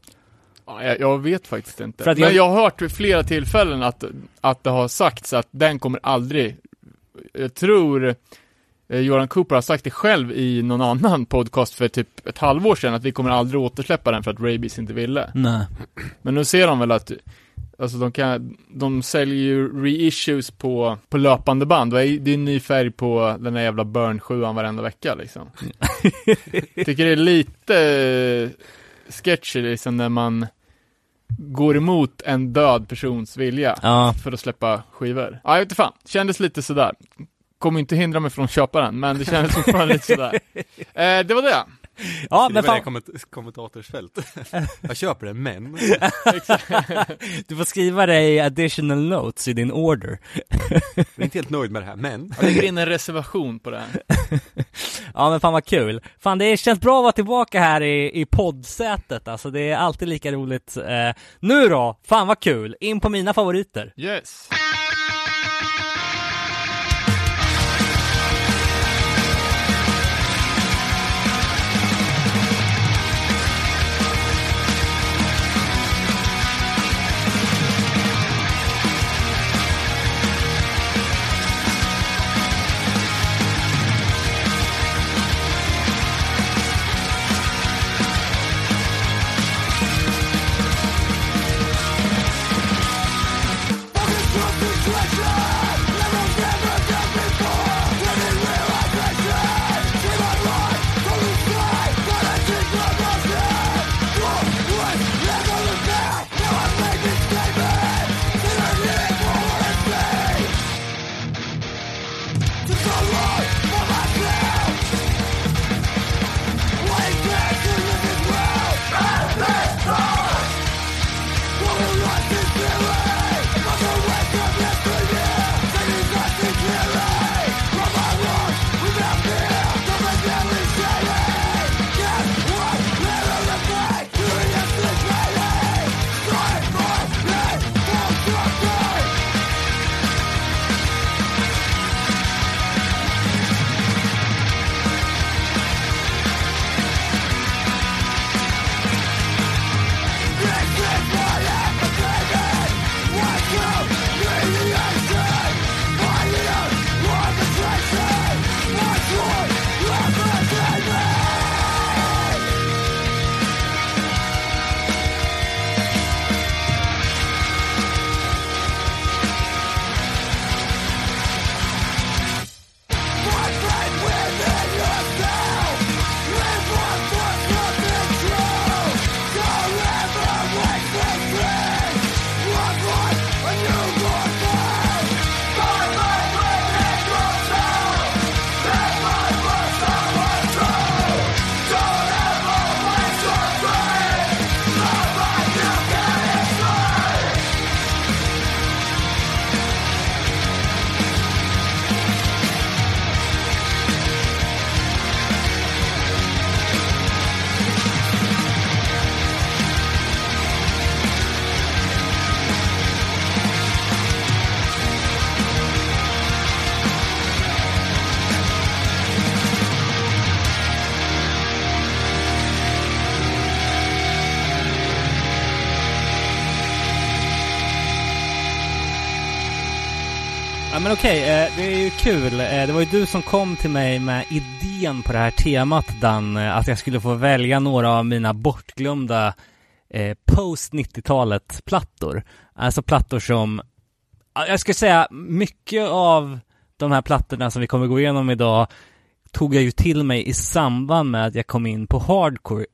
Ja, jag, jag vet faktiskt inte. Att Men jag- jag har hört vid flera tillfällen att, att det har sagts att den kommer aldrig, jag tror eh, Joran Cooper har sagt det själv i någon annan [LAUGHS] podcast för typ ett halvår sedan att vi kommer aldrig återsläppa den för att Rabies inte ville. Nej. Men nu ser de väl att Alltså de kan, de säljer ju reissues på, på löpande band. Det är en ny färg på den där jävla Burn 7 varenda vecka liksom. [LAUGHS] Tycker det är lite sketchy liksom när man går emot en död persons vilja Ja, för att släppa skivor. Ja, jag vet inte fan. Kändes lite sådär. Kommer inte hindra mig från att köpa den, men det kändes fortfarande lite sådär. [LAUGHS] Eh, det var det. [LAUGHS] ja det men det fan, komment- kommentatorsfält. [LAUGHS] jag köper den, men. [LAUGHS] du får skriva dig additional notes i din order. Jag är inte helt nöjd med det här, men. Jag lägger in en reservation på det här. Ja men fan vad kul. Fan det känns bra att vara tillbaka här i, i poddsätet alltså, det är alltid lika roligt. Eh, nu då, fan vad kul, in på mina favoriter. Yes. Men okej, okay, det är ju kul. Eh, det var ju du som kom till mig med idén på det här temat Dan, eh, att jag skulle få välja några av mina bortglömda post 90-talet plattor. Alltså plattor som, jag skulle säga mycket av de här plattorna som vi kommer gå igenom idag tog jag ju till mig i samband med att jag kom in på hardcore.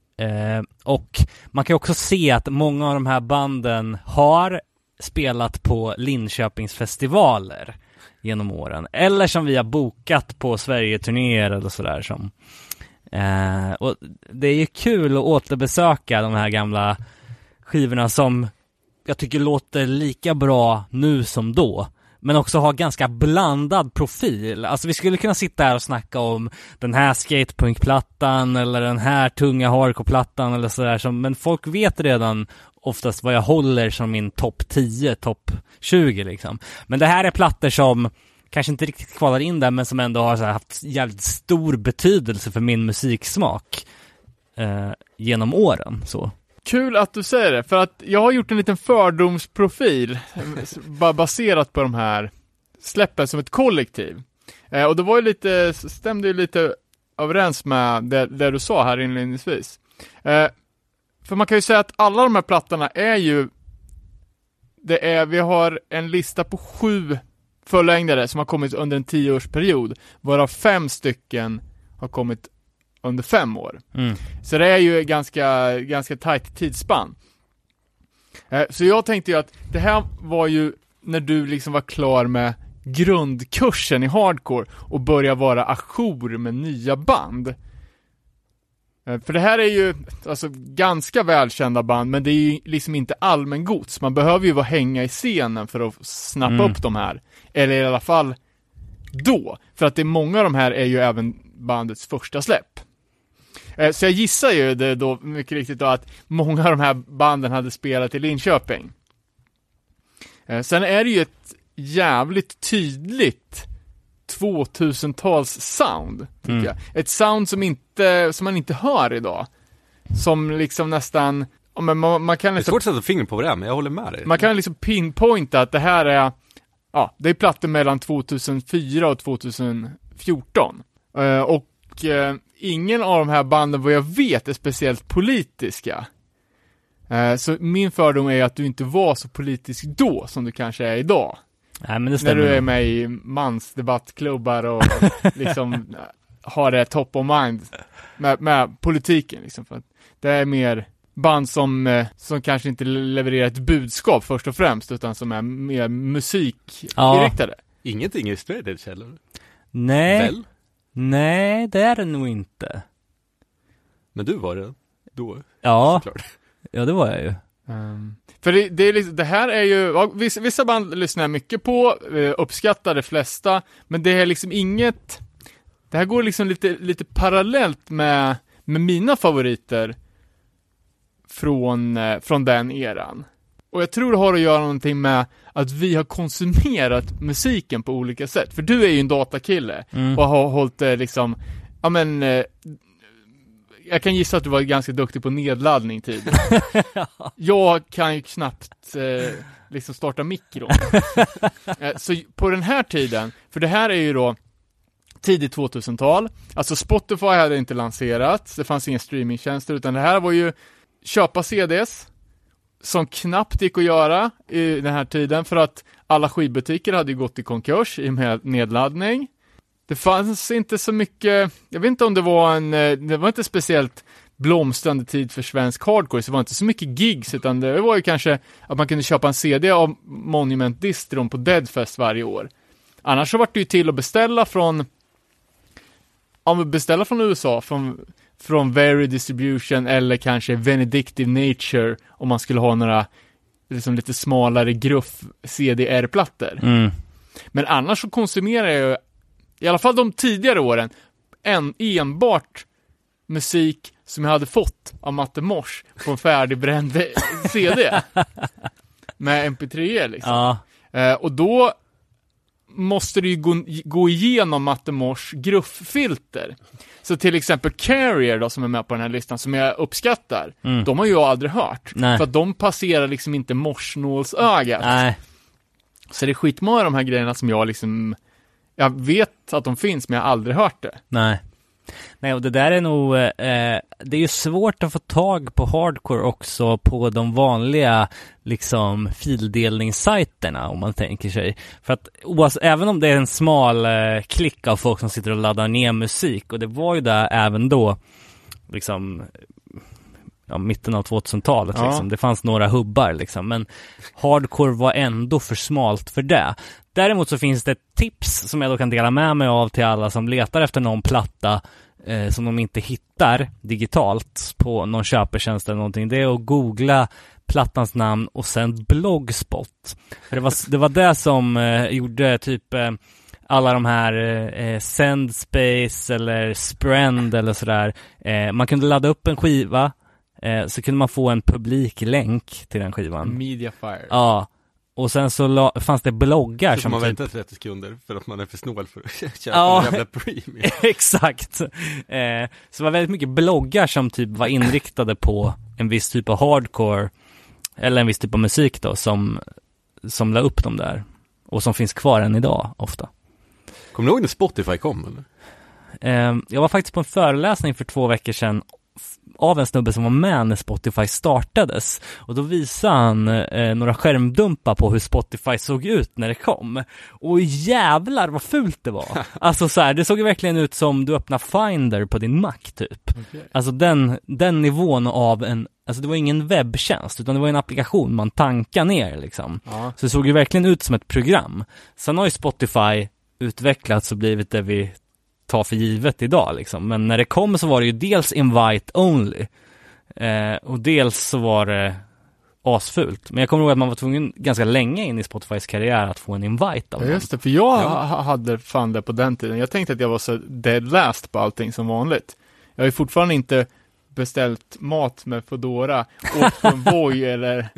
Och man kan ju också se att många av de här banden har spelat på Linköpingsfestivaler genom åren. Eller som vi har bokat på Sverige-turnéer eller sådär som. Eh, och det är ju kul att återbesöka de här gamla skivorna som jag tycker låter lika bra nu som då. Men också ha ganska blandad profil. Alltså vi skulle kunna sitta här och snacka om den här skatepunkplattan eller den här tunga hardcore-plattan eller sådär men folk vet redan oftast vad jag håller som min topp 10, topp 20 liksom. Men det här är plattor som kanske inte riktigt kvalar in där men som ändå har så här haft jävligt stor betydelse för min musiksmak eh, genom åren så. Kul att du säger det, för att jag har gjort en liten fördomsprofil baserat på de här släppen som ett kollektiv. Eh, och det var ju lite, stämde ju lite överens med det, det du sa här inledningsvis. Eh, för man kan ju säga att alla de här plattorna är ju, det är, vi har en lista på sju fullängdare som har kommit under en tioårsperiod, varav fem stycken har kommit under fem år. Mm. Så det är ju ganska, ganska tajt tidsspann. Eh, Så jag tänkte ju att det här var ju när du liksom var klar med grundkursen i hardcore och började vara ajour med nya band. Eh, För det här är ju, alltså ganska välkända band, men det är ju liksom inte allmängods. Man behöver ju vara hänga i scenen för att snappa Mm. upp de här. Eller i alla fall då. För att det är många av de här är ju även bandets första släpp. Eh, Så jag gissar ju det då, mycket riktigt då, att många av de här banden hade spelat i Linköping. Eh, Sen är det ju ett jävligt tydligt 2000-tals sound, tycker Mm. jag. Ett sound som inte, som man inte hör idag. Som liksom nästan, men man, man kan Det är liksom svårt att sätta fingret på vad det är, men jag håller med dig. man kan liksom pinpointa att det här är, ja, det är plattor mellan 2004 och 2014. Eh, och eh, ingen av de här banden, vad jag vet, är speciellt politiska. Eh, så min fördom är att du inte var så politisk då som du kanske är idag. Nej men det När stämmer. du är med i mansdebattklubbar och [LAUGHS] liksom eh, har det top of mind med, med politiken liksom. För att det är mer band som, eh, som kanske inte levererar ett budskap först och främst, utan som är mer musikinriktade. Ingenting är straight edge heller. Nej, Väl? Nej det är det nog inte. Men du var det då, Ja, såklart. ja det var jag ju. Ehm, för det, det, är liksom, det här är ju, ja, vissa, vissa band lyssnar jag mycket på, eh, uppskattar de flesta, men det är liksom inget, det här går liksom lite, lite parallellt med, med mina favoriter från, eh, från den eran. Och jag tror det har att göra någonting med att vi har konsumerat musiken på olika sätt. För du är ju en datakille Mm. och har hållit det liksom, ja men, eh, jag kan gissa att du var ganska duktig på nedladdning tidigare. [LAUGHS] Jag kan ju knappt eh, liksom starta mikron. [LAUGHS] eh, så på den här tiden, för det här är ju då tidigt 2000-tal, alltså Spotify hade inte lanserats, det fanns inga streamingtjänster, utan det här var ju köpa CDs, som knappt gick att göra i den här tiden, för att alla skivbutiker hade ju gått i konkurs i och med nedladdning. Det fanns inte så mycket, jag vet inte om det var en, eh, det var inte speciellt blomstrande tid för svensk hardcore, så det var inte så mycket gigs, utan det var ju kanske att man kunde köpa en CD av Monument Distron på Deadfest varje år. Annars så var det ju till att beställa från, ja men beställa från USA, från, från Very Distribution eller kanske Benedictive Nature om man skulle ha några liksom lite smalare gruff CDR-plattor. Mm. Men annars så konsumerar jag ju, i alla fall de tidigare åren, en, enbart musik som jag hade fått av Matte Mors på en färdigbränd [LAUGHS] CD. Med MP3 liksom. Ja, Eh, och då måste du ju gå, gå igenom Matte Mors grufffilter. Så till exempel Carrier då, som är med på den här listan, som jag uppskattar, Mm. de har jag aldrig hört. Nej. För att de passerar liksom inte morsnålsögat. nej. Så det är skitmånga av de här grejerna som jag liksom, jag vet att de finns men jag har aldrig hört det. Nej. Nej, och det där är nog, eh, det är ju svårt att få tag på hardcore också på de vanliga, liksom, fildelningssajterna om man tänker sig. För att oavs- även om det är en smal eh, klick av folk som sitter och laddar ner musik, och det var ju där även då, liksom, ja, mitten av 2000-talet Ja. liksom. Det fanns några hubbar liksom, men hardcore var ändå för smalt för det. Däremot så finns det tips som jag då kan dela med mig av till alla som letar efter någon platta eh, som de inte hittar digitalt på någon köpetjänst eller någonting. Det är att googla plattans namn och sen blogspot. För det var det, var det som eh, gjorde typ eh, alla de här eh, Sendspace eller Sprend eller sådär. Eh, man kunde ladda upp en skiva eh, så kunde man få en publiklänk till den skivan. Mediafire. Ja, och sen så la, fanns det bloggar Så som man typ vänta 30 sekunder för att man är för snål för att [LAUGHS] köpa Ja. en jävla premium. [LAUGHS] Exakt. Eh, så det var väldigt mycket bloggar som typ var inriktade på en viss typ av hardcore eller en viss typ av musik då som, som la upp dem där. Och som finns kvar än idag ofta. Kommer du ihåg när Spotify kom eller? Eh, jag var faktiskt på en föreläsning för två veckor sedan av en snubbe som var med när Spotify startades. Och då visade han eh, några skärmdumpar på hur Spotify såg ut när det kom. Och jävlar vad fult det var. [LAUGHS] Alltså så här, det såg ju verkligen ut som du öppnar Finder på din Mac typ. Alltså den, den nivån av en, alltså det var ingen webbtjänst utan det var en applikation man tankar ner liksom. Ja. Så det såg ju verkligen ut som ett program. Sen har ju Spotify utvecklats och blivit det vi tar för givet idag liksom. Men när det kom så var det ju dels invite only. Eh, och dels så var det asfult. Men jag kommer ihåg att man var tvungen ganska länge in i Spotifys karriär att få en invite av Ja, just det, för jag ha- hade fan det på den tiden. Jag tänkte att jag var så dead last på allting som vanligt. Jag har ju fortfarande inte beställt mat med Foodora, åkt på en [LAUGHS] Voi eller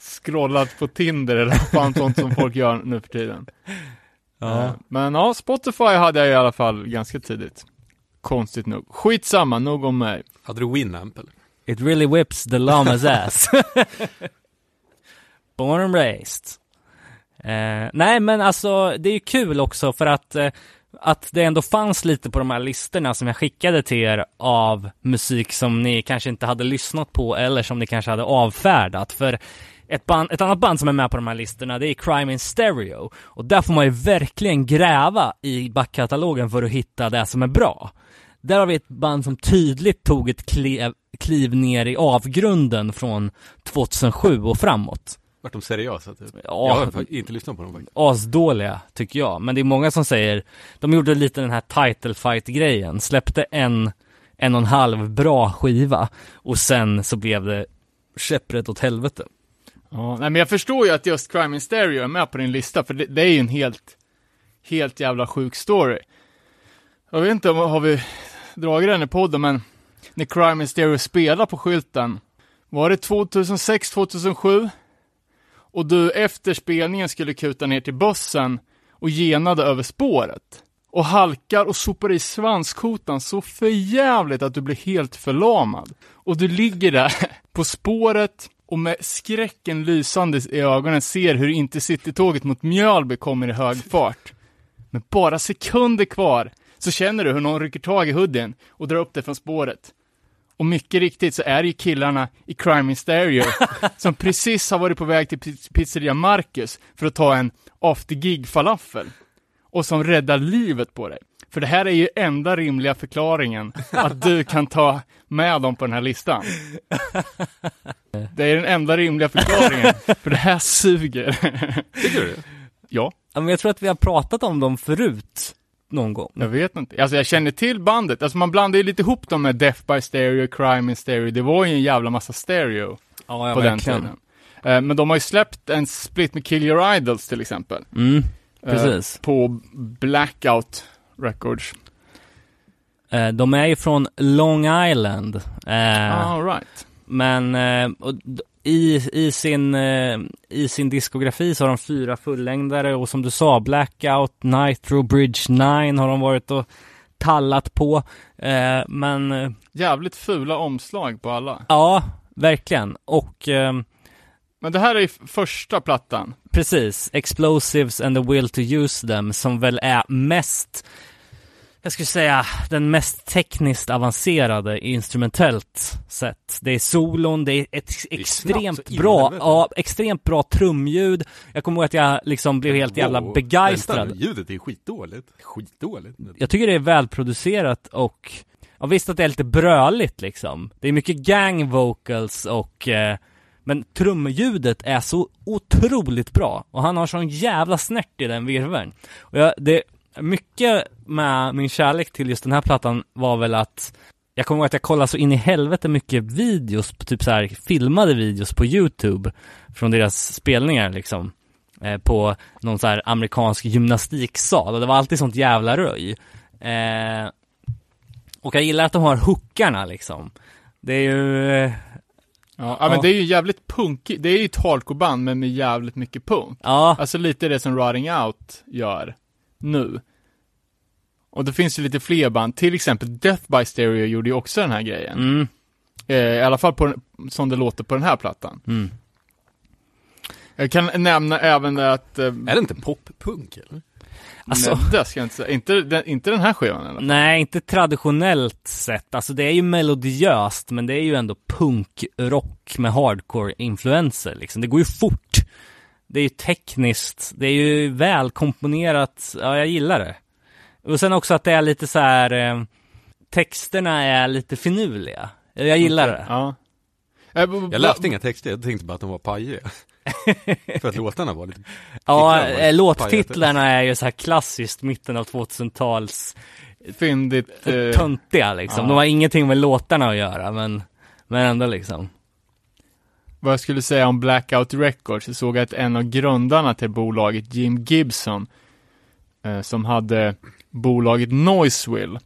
scrollat på Tinder eller fan sånt som folk gör nu för tiden. Ja. Eh, Men ja, Spotify hade jag i alla fall ganska tidigt. Konstigt nog. Skitsamma, nog om mig. Hade du Winamp eller? It really whips the llama's [LAUGHS] ass. [LAUGHS] Born and raised. Eh, nej men alltså det är ju kul också för att eh, att det ändå fanns lite på de här listorna som jag skickade till er av musik som ni kanske inte hade lyssnat på eller som ni kanske hade avfärdat. För ett, band, ett annat band som är med på de här listorna det är Crime in Stereo. Och där får man ju verkligen gräva i backkatalogen för att hitta det som är bra. Där har vi ett band som tydligt tog ett kliv, kliv ner i avgrunden från 2007 och framåt. Vart de seriösa typ? Ja. Jag har inte lyssnat på dem faktiskt. Asdåliga, tycker jag. Men det är många som säger, de gjorde lite den här title fight grejen, släppte en, en och en halv bra skiva och sen så blev det käpprätt åt helvete. Ja, nej men jag förstår ju att just Crime in Stereo är med på din lista, för det, det är ju en helt, helt jävla sjuk story. Jag vet inte om har vi dragit den i podden, men när Crime in Stereo spelar på skylten, var det 2006, 2007? Och du efter spelningen skulle kuta ner till bussen och genade över spåret. Och halkar och sopar i svanskotan så förjävligt att du blir helt förlamad. Och du ligger där [LAUGHS] på spåret och med skräcken lysande i ögonen ser hur Intercity-tåget mot Mjölby kommer i hög fart. Men bara sekunder kvar så känner du hur någon rycker tag i hoodien och drar upp dig från spåret. Och mycket riktigt så är det ju killarna i Crime in Stereo [LAUGHS] som precis har varit på väg till piz- pizzeria Marcus för att ta en after gig falafel och som räddar livet på dig. För det här är ju enda rimliga förklaringen att du kan ta med dem på den här listan. Det är den enda rimliga förklaringen, för det här suger. Tycker du? Ja, Ja, men jag tror att vi har pratat om dem förut, någon gång. jag vet inte. Alltså jag känner till bandet, alltså man blandar ju lite ihop dem med Death by Stereo, Crime in Stereo. Det var ju en jävla massa stereo Ja, på den tiden. Eh, Men de har ju släppt en split med Kill Your Idols till exempel. Mm, Eh, precis. På Blackout Records. Eh, de är ju från Long Island. Eh, All right. Men eh, och i, i, sin, eh, i sin diskografi så har de fyra fullängdare och som du sa, Blackout, Nitro, Bridge 9 har de varit och tallat på. Eh, men eh, Jävligt fula omslag på alla. ja, verkligen. Och Men det här är första plattan. Precis. Explosives and the will to use them som väl är mest, jag skulle säga den mest tekniskt avancerade instrumentellt sett. Det är solon, det är ett är extremt i bra, ja, extremt bra trumljud. Jag kommer ihåg att jag liksom blev helt jävla Wow. begeistrad. Vänta, ljudet är skitdåligt. Skitdåligt. Jag tycker det är välproducerat och jag visst att det är lite bröligt liksom. Det är mycket gang vocals och eh, men trumljudet är så otroligt bra och han har sån jävla snärt i den virveln. Och jag, det, mycket med min kärlek till just den här plattan var väl att jag kommer ihåg att jag kollade så in i helvete mycket videos, typ så här filmade videos på YouTube från deras spelningar liksom. Eh, på någon så här amerikansk gymnastiksal och det var alltid sånt jävla röj. Eh, och jag gillar att de har hookarna liksom. Det är ju, eh, Ja, ja, men det är ju jävligt punkigt. Det är ju ett hardcore-band men med jävligt mycket punk. ja, Alltså lite det som Rotting Out gör nu. Och det finns ju lite fler band, till exempel Death by Stereo gjorde ju också den här grejen. mm, Eh, I alla fall på, som det låter på den här plattan. mm. Jag kan nämna även att... Eh, Är det inte poppunk eller? Alltså- nej, det ska jag inte säga. Inte, den, inte den här skivan eller? Nej, inte traditionellt sett. Alltså det är ju melodiöst, men det är ju ändå punkrock med hardcore-influenser liksom. Det går ju fort. Det är ju tekniskt, det är ju välkomponerat. Ja, jag gillar det. Och sen också att det är lite så här eh, texterna är lite finurliga. Jag gillar det. Ja. B- Jag läste inga texter, jag tänkte bara att de var pajiga. [LAUGHS] För att låtarna var lite... Ja, var eh, låttitlarna är ju så här klassiskt mitten av 2000-tals Fyndigt. Eh, töntiga liksom. ja. De har ingenting med låtarna att göra, men, men ändå liksom. vad jag skulle säga om Blackout Records, så såg jag att en av grundarna till bolaget, Jim Gibson, eh, som hade bolaget Noiseville,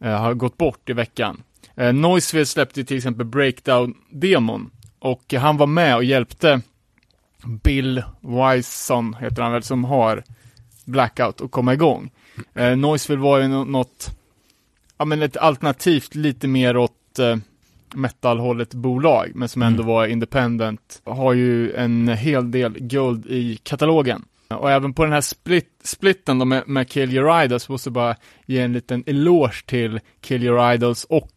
eh, har gått bort i veckan. Eh, Noiseville släppte till exempel Breakdown-demon, och han var med och hjälpte Bill Wison, heter han väl, som har Blackout att komma igång. Eh, Noiseville var ju nå- något, ja men ett alternativt lite mer åt eh, metalhållet bolag, men som ändå var independent, har ju en hel del guld i katalogen. Och även på den här split, splitten då med, med Kill Your Idols, måste jag bara ge en liten eloge till Kill Your Idols och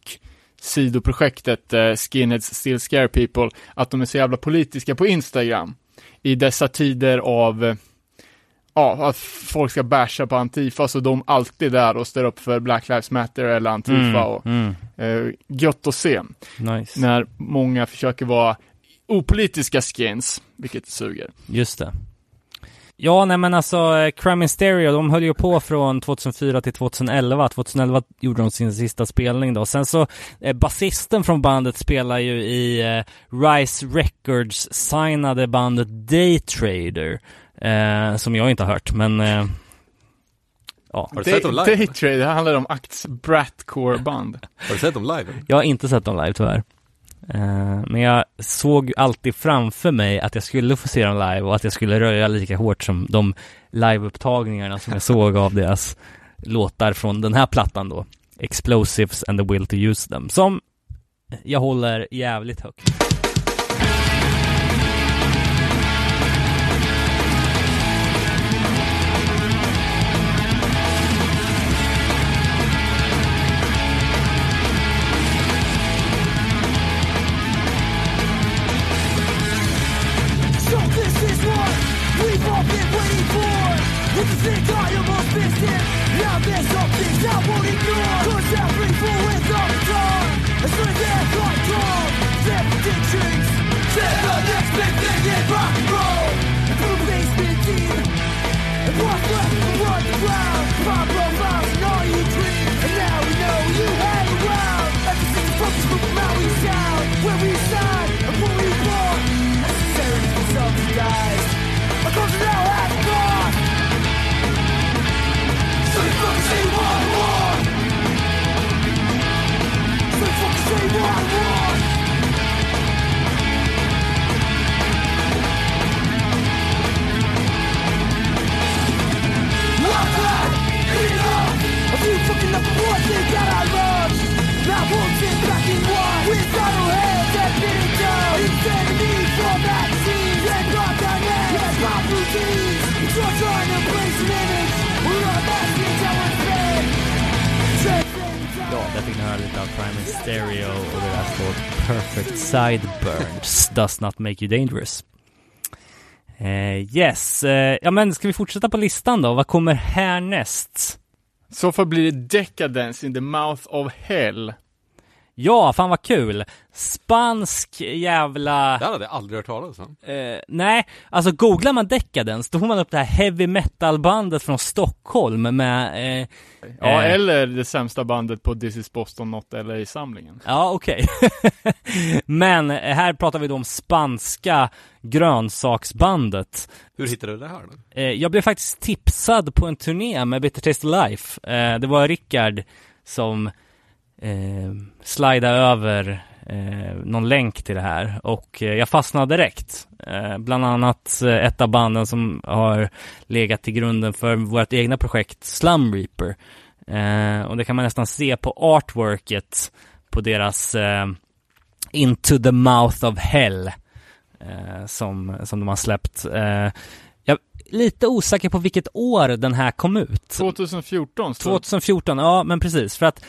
sidoprojektet eh, Skinheads Still Scare People, att de är så jävla politiska på Instagram. I dessa tider av Ja, att folk ska basha på Antifa, så de alltid där och står upp för Black Lives Matter eller Antifa och mm, eh, gött att se nice. när många försöker vara opolitiska skins, vilket suger. Just det. Ja, nej men alltså, eh, Crime in Stereo, de höll ju på från 2004 till 2011. 2011 gjorde de sin sista spelning då. Sen så, eh, basisten från bandet spelar ju i eh, Rise Records signade bandet Daytrader. Eh, som jag inte har hört, men eh, ja. Har du sett dem live? Daytrade, det handlar om Acts Bratcore-band. Har du sett dem live? Jag har inte sett dem live tyvärr. Eh, men jag såg alltid framför mig att jag skulle få se dem live och att jag skulle röja lika hårt som de liveupptagningarna som jag såg av deras låtar från den här plattan då. Explosives and the will to use them. Som jag håller jävligt högt. If you think I almost missed Does Not Make You Dangerous. Eh, yes, eh, ja men ska vi fortsätta på listan då? Vad kommer härnäst? Så förblir det Decadence in the mouth of hell. Ja, fan vad kul! Spansk jävla... Det hade jag aldrig hört talas om. Eh, nej, alltså googlar man Decadence, då får man upp det här heavy metal-bandet från Stockholm med... Eh, Ja, eh, eller det sämsta bandet på This is Boston Not LA-samlingen. Ja, okej. [LAUGHS] Men eh, här pratar vi då om spanska grönsaksbandet. Hur hittade du det här då? Eh, jag blev faktiskt tipsad på en turné med Bitter Taste Life. Eh, det var Rickard som eh, slidade över eh, någon länk till det här och eh, jag fastnade direkt. Eh, bland annat eh, ett av banden som har legat till grunden för vårt egna projekt Slum Reaper. Eh, och det kan man nästan se på artworket på deras eh, Into the Mouth of Hell som, som de har släppt. Jag är lite osäker på vilket år den här kom ut. 2014 så 2014, ja men precis. För att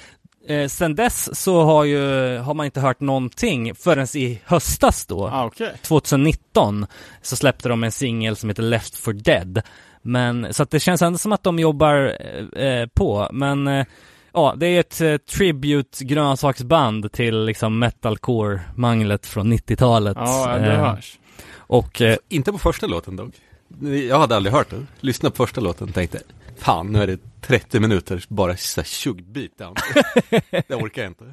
eh, sen dess så har ju, har man inte hört någonting förrän i höstas då. Ah, okej. 2019 så släppte de en singel som heter Left for Dead. Men så att det känns ändå som att de jobbar eh, eh, på. Men eh, ja, det är ett eh, tribute grönsaksband till liksom metalcore-manglet från 90-talet. Ja, det Eh, hörs. Och eh, Inte på första låten dock. Jag hade aldrig hört den. Lyssnade på första låten tänkte, fan nu är det 30 minuter bara så här tjuggbit [LAUGHS] det orkar jag inte.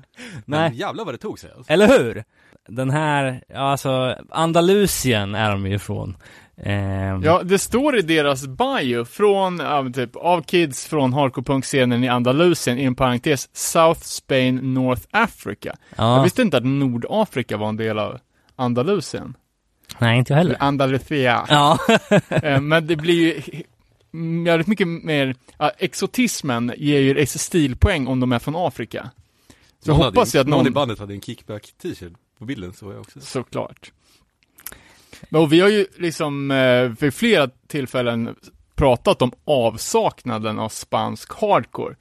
Men Nej. jävlar vad det tog sig alltså. Eller hur? Den här, ja, alltså Andalusien är de ju ifrån. Ehm, Ja, det står i deras bio från, men typ, av kids från hardcore-punkscenen i Andalusien, i en parentes, South Spain, North Africa. ja. Jag visste inte att Nordafrika var en del av Andalusien. Nej, inte jag heller. Eller Andalusia. Ja, Eh, Men det blir ju jävligt mycket mer, ja, exotismen ger ju stilpoäng om de är från Afrika. Så jag Någon hoppas hade, ju att någon någon, i bandet hade en kickback t-shirt på bilden så jag också. såklart. Men vi har ju liksom eh, vid flera tillfällen pratat om avsaknaden av spansk hardcore.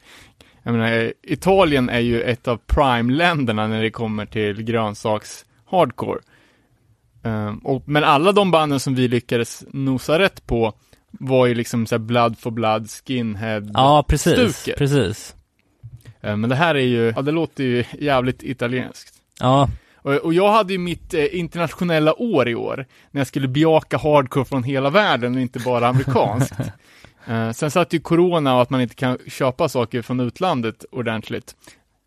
Jag menar, Italien är ju ett av prime-länderna när det kommer till grönsaks hardcore. Ehm, och, men alla de banden som vi lyckades nosa rätt på var ju liksom såhär blood for blood, skinhead ja precis, Stuket. precis. Ehm, Men det här är ju, ja det låter ju jävligt italienskt. Ja, Och, och jag hade ju mitt eh, internationella år i år, när jag skulle bejaka hardcore från hela världen och inte bara amerikanskt. [LAUGHS] Eh, sen satt ju corona och att man inte kan köpa saker från utlandet ordentligt.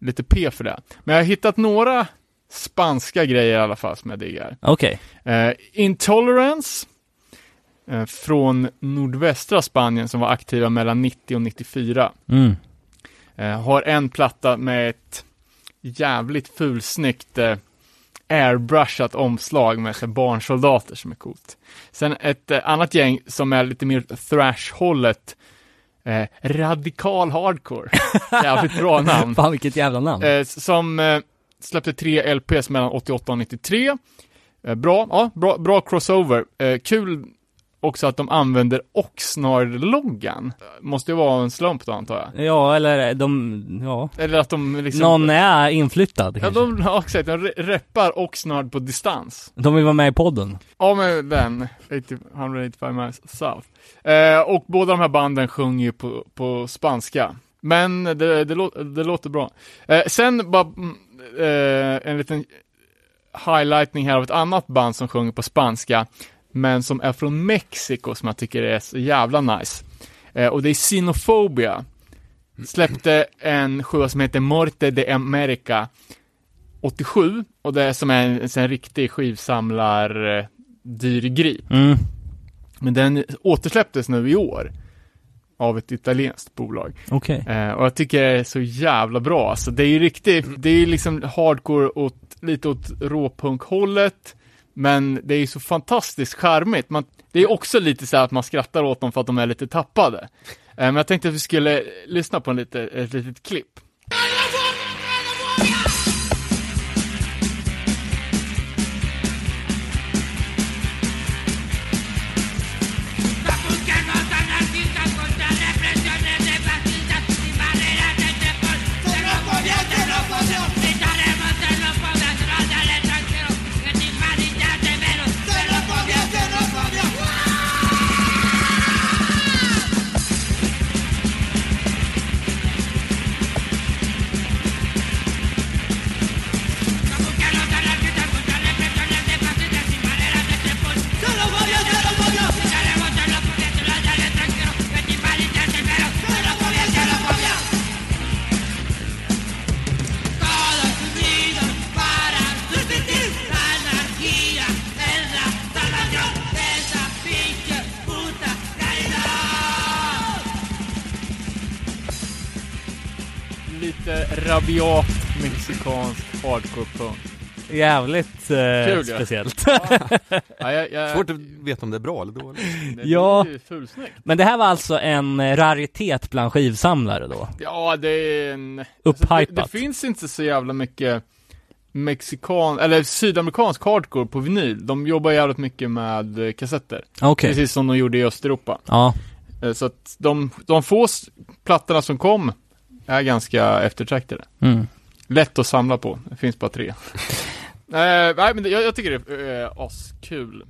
Lite P för det. Men jag har hittat några spanska grejer i alla fall som jag diggar. okej. Eh, Intolerance eh, från nordvästra Spanien som var aktiva mellan 90 och 94. Mm. Eh, har en platta med ett jävligt fulsnyggt eh, airbrushat omslag med barnsoldater som är coolt. Sen ett eh, annat gäng som är lite mer thrash-hållet. Eh, radikal hardcore. [LAUGHS] Jävligt bra namn. Fan vilket jävla namn. Eh, som eh, släppte tre LPs mellan 88 och 93. Eh, bra, ja, bra, bra crossover. Eh, kul också att de använder Oxnard-loggan. Måste ju vara en slump då antar jag. Ja, eller de, ja. Eller att de liksom... Någon är inflyttad Ja, kanske. de, ja, exakt. De re- reppar Oxnard på distans. De vill vara med i podden. Ja, men den. 80, 185 miles south. Eh, och båda de här banden sjunger ju på, på spanska. Men det, det, det låter bra. Eh, sen bara mm, eh, en liten highlightning här av ett annat band som sjunger på spanska, men som är från Mexiko som jag tycker är så jävla nice. Eh, och det är Sinophobia. Släppte en sjua som heter Morte de America 87, och det är som är en, en, riktig skivsamlar eh, dyrgrip. Mm. Men den återsläpptes nu i år av ett italienskt bolag. Okej. Eh, och jag tycker det är så jävla bra. Alltså, det är ju riktigt, det är ju liksom hardcore åt, lite åt råpunkhållet. Men det är ju så fantastiskt charmigt. Man, det är också lite så här att man skrattar åt dem för att de är lite tappade. Eh, men jag tänkte att vi skulle lyssna på en lite, ett litet klipp. Jävligt eh, Kul, ja. speciellt. [LAUGHS] Ja, jag, jag, Svårt att veta om det är bra eller dåligt. det, Ja. Det är ju fulsnyggt. Men det här var alltså en eh, raritet bland skivsamlare då? Ja, det är en... Alltså, det, Upphypat? det finns inte så jävla mycket mexikan, eller sydamerikansk hardcore på vinyl. De jobbar jävligt mycket med eh, kassetter. Okej. Precis som de gjorde i Östeuropa. Ja. Eh, Så att de, de få s- plattorna som kom är ganska eftertraktade. Mm. Lätt att samla på, det finns bara tre. [LAUGHS] Eh, nej men det, jag, jag tycker det är uh, askul.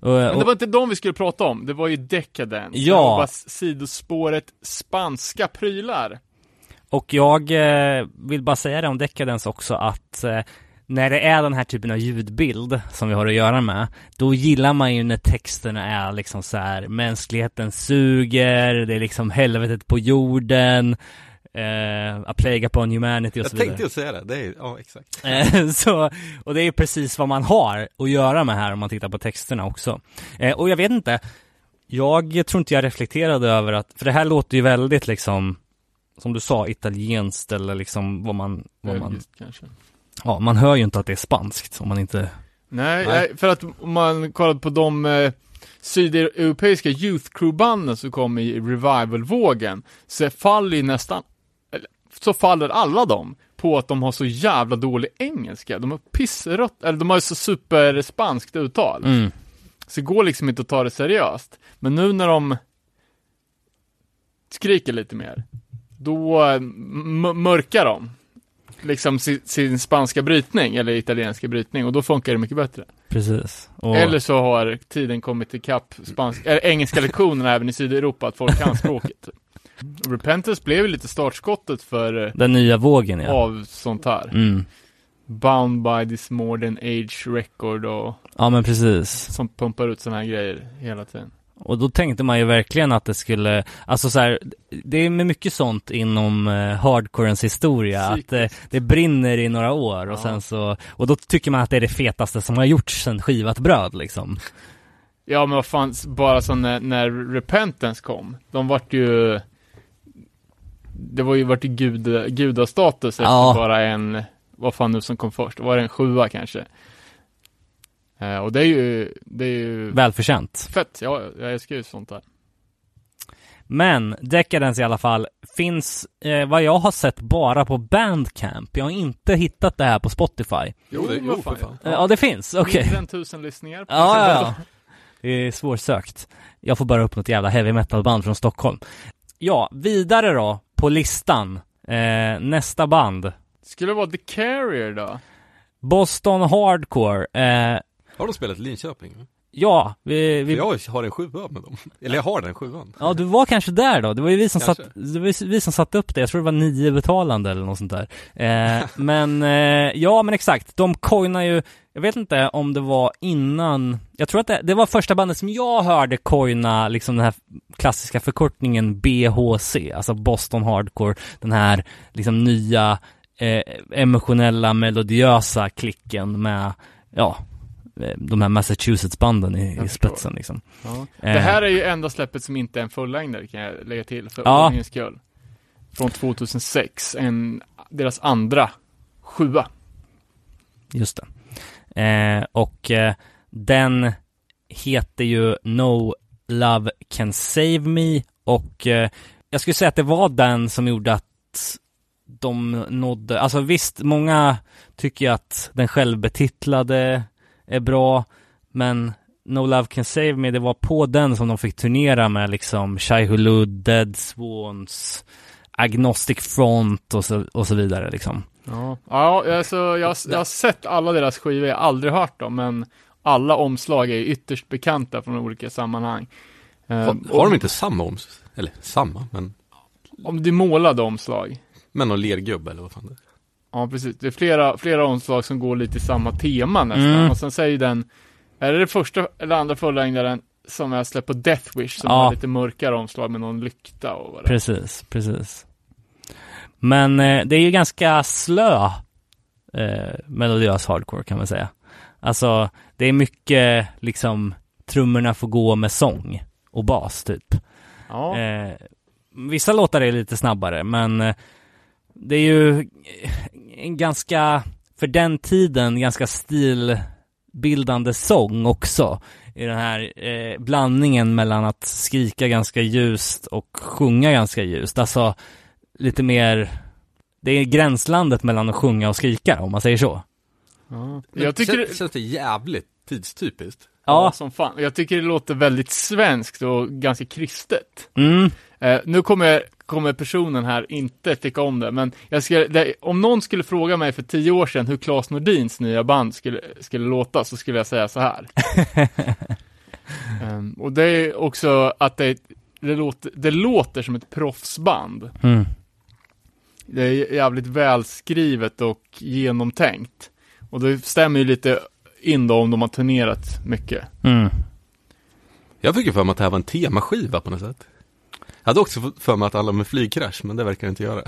Och, Men det var inte de vi skulle prata om, det var ju Decadence. Ja. Var sidospåret spanska prylar. och jag eh, vill bara säga det om Decadence också att eh, när det är den här typen av ljudbild som vi har att göra med, då gillar man ju när texterna är liksom så här mänskligheten suger, det är liksom helvetet på jorden, eh, a plague upon humanity och Jag så vidare. tänkte ju säga det, det är, ja exakt. Eh, [LAUGHS] så, och det är precis vad man har att göra med här om man tittar på texterna också. Eh, och jag vet inte, jag tror inte jag reflekterade över att, för det här låter ju väldigt liksom, som du sa, italienskt eller liksom vad man, vad man, kanske. ja man hör ju inte att det är spanskt om man inte, Nej, Nej. nej, för att om man kollar på de eh, sydeuropeiska youth crew-banden som kom i revival-vågen, så faller ju nästan, så faller alla dem på att de har så jävla dålig engelska. De har pissrött, eller de har ju så superspanskt uttal. mm, Så det går liksom inte att ta det seriöst. Men nu när de skriker lite mer, då eh, mörkar de liksom sin, sin spanska brytning, eller italienska brytning, och då funkar det mycket bättre. precis. Och, Eller så har tiden kommit ikapp spansk, eller engelska lektionerna även i Sydeuropa, att folk kan språket. Repentance blev ju lite startskottet för eh, den nya vågen ja. av sånt här. Mm. Bound by this modern age record och Ja men precis. som pumpar ut såna här grejer hela tiden. Och då tänkte man ju verkligen att det skulle, alltså så här, det är med mycket sånt inom eh, hardcorens historia, att eh, det brinner i några år och Ja. sen så, och då tycker man att det är det fetaste som har gjorts sen skivat bröd liksom. Ja men vad fan, bara så när, när Repentance kom, de vart ju Det var ju vart ju guda, gudastatus efter Ja. bara en, vad fan nu som kom först, var det en sjua kanske? Eh, och det är ju, det är ju Välförtjänt. fett, ja, jag älskar ju sånt där. Men Decadence i alla fall finns, eh, vad jag har sett, bara på Bandcamp. Jag har inte hittat det här på Spotify. Jo, det, jo för fan. Eh, Ja, det finns, okej. Än tusen lyssningar. på Ja, ja, ja. Det är svårsökt. Jag får bara upp något jävla heavy metal band från Stockholm. Ja, vidare då på listan. Eh, nästa band. Skulle det vara The Carrier då? Boston Hardcore. Eh, Har de spelat Linköping? Ja, vi, vi, jag har en sjua med dem. Eller jag har den sjuan. ja, du var kanske där då. Det var ju vi som, Kanske. satt, det var vi som satte upp det. Jag tror det var nio betalande eller något sånt där. Eh, [LAUGHS] men, eh, ja men exakt. De coinar ju, jag vet inte om det var innan, jag tror att det, det var första bandet som jag hörde coina liksom den här klassiska förkortningen BHC, alltså Boston Hardcore, den här liksom nya eh, emotionella melodiösa klicken med, ja, de här Massachusetts-banden i, i spetsen liksom. Ja. Eh. Det här är ju enda släppet som inte är en fullängdare kan jag lägga till för Ja. ordningens skull. Från 2006, en, deras andra sjua. Just det. Eh, och eh, den heter ju No Love Can Save Me och eh, jag skulle säga att det var den som gjorde att de nådde, alltså visst, många tycker ju att den självbetitlade är bra, men No Love Can Save Me, det var på den som de fick turnera med liksom Shai Hulud, Dead Swans, Agnostic Front och så, och så vidare liksom. Ja, ja alltså, jag, jag har sett alla deras skivor, jag har aldrig hört dem, men alla omslag är ytterst bekanta från olika sammanhang. Har, har de inte samma oms... Eller samma, men... Om det är målade omslag. Men någon lergubbe eller vad fan det är. Ja, precis. Det är flera, flera omslag som går lite i samma tema nästan. Mm. Och sen säger den, är det det första eller andra fullängdaren som är släppt på Death Wish, som Ja. har lite mörkare omslag med någon lykta och vad det. Precis, precis. Men eh, det är ju ganska slö eh, melodiös hardcore kan man säga. Alltså, det är mycket liksom trummorna får gå med sång och bas typ. Ja, Eh, vissa låtar är lite snabbare, men eh, Det är ju en ganska, för den tiden, ganska stilbildande sång också. I den här eh, blandningen mellan att skrika ganska ljust och sjunga ganska ljust. Alltså lite mer, det är gränslandet mellan att sjunga och skrika om man säger så. Ja. Jag tycker känns, det, känns det jävligt tidstypiskt? ja, Ja, som fan. Jag tycker det låter väldigt svenskt och ganska kristet. mm, Eh, nu kommer, kommer personen här inte tycka om det, men jag ska, det, om någon skulle fråga mig för tio år sedan hur Claes Nordins nya band skulle, skulle låta, så skulle jag säga så här. [LAUGHS] Ehm, och det är också att det, det, låter, det låter som ett proffsband. mm. Det är jävligt välskrivet och genomtänkt. Och det stämmer ju lite in då om de har turnerat mycket. Mm. Jag fick ju för mig att det här var en temaskiva på något sätt. Jag hade också för mig att alla med flygkrasch, men det verkar det inte göra.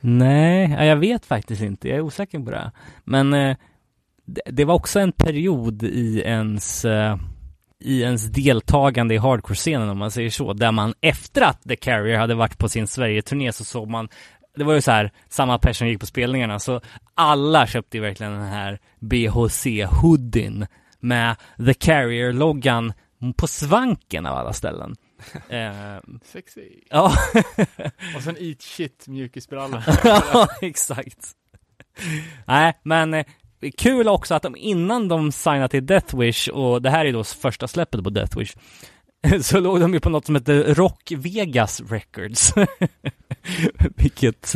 Nej, jag vet faktiskt inte. Jag är osäker på det. Men eh, det, det var också en period i ens, eh, i ens deltagande i hardcore-scenen om man säger så, där man efter att The Carrier hade varit på sin Sverige-turné så såg man det var ju så här, samma person gick på spelningarna, så alla köpte ju verkligen den här BHC-hoodien med The Carrier-loggan på svanken av alla ställen. Eh, Sexy. ja, [LAUGHS] Och sen eat shit mjukisbrallor. [LAUGHS] ja, exakt. Nej, men eh, kul också att de innan de signade till Death Wish, och det här är då första släppet på Death Wish, [LAUGHS] så låg de ju på något som heter Rock Vegas Records. Vilket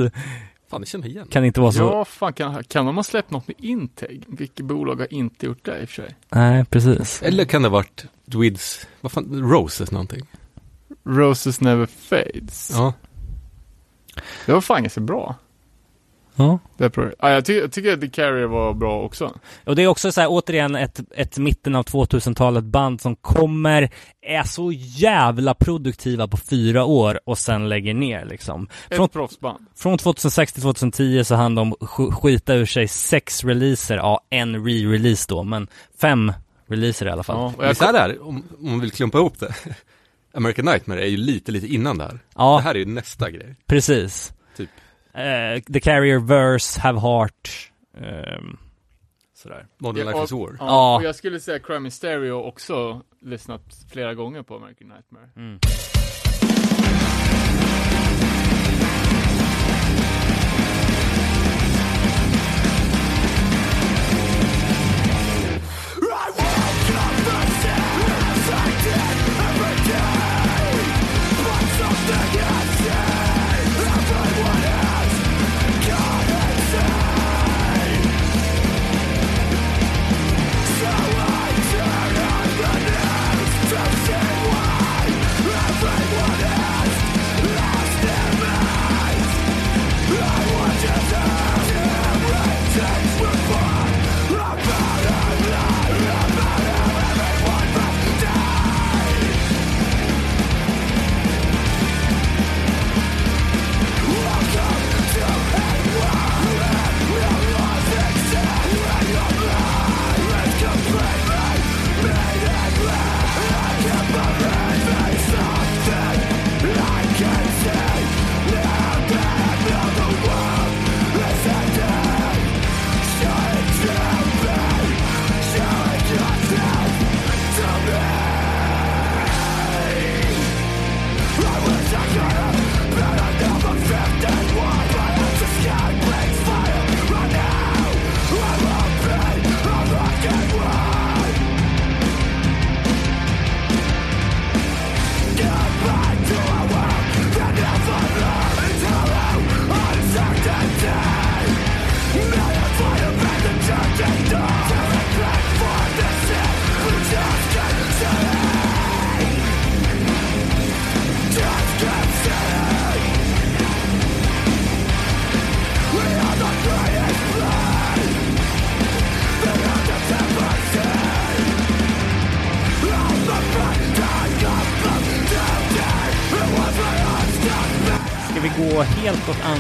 Fan, det känner jag igen. kan inte vara så... Ja, fan kan, kan de ha släppt något med Integ? Vilket bolag har inte gjort det i och för sig? Nej, precis. Eller kan det ha varit Dwids, vad fan, Roses någonting? Roses Never Fades. Ja. Det var fan ganska bra. Ja. Det pro- ja, jag, ty- jag tycker att The Carrier var bra också. Och det är också så här, återigen ett, ett mitten av 2000-talet band som kommer, är så jävla produktiva på fyra år och sen lägger ner liksom. Ett Från, proffsband. från 2006 till 2010 så hann de sk- skita ur sig sex releaser, ja en re-release då, men fem releaser i alla fall. Ja, och jag, Visst är det här, om, om man vill klumpa ihop det. American Nightmare är ju lite, lite innan det här. Ja, Det här är ju nästa grej. precis. Typ. Eh, The Carrier Verse, Have Heart, ehm, sådär. Modern Ja, Life och- is War. ja, Ja. och jag skulle säga Crime in Stereo också lyssnat flera gånger på American Nightmare. Mm.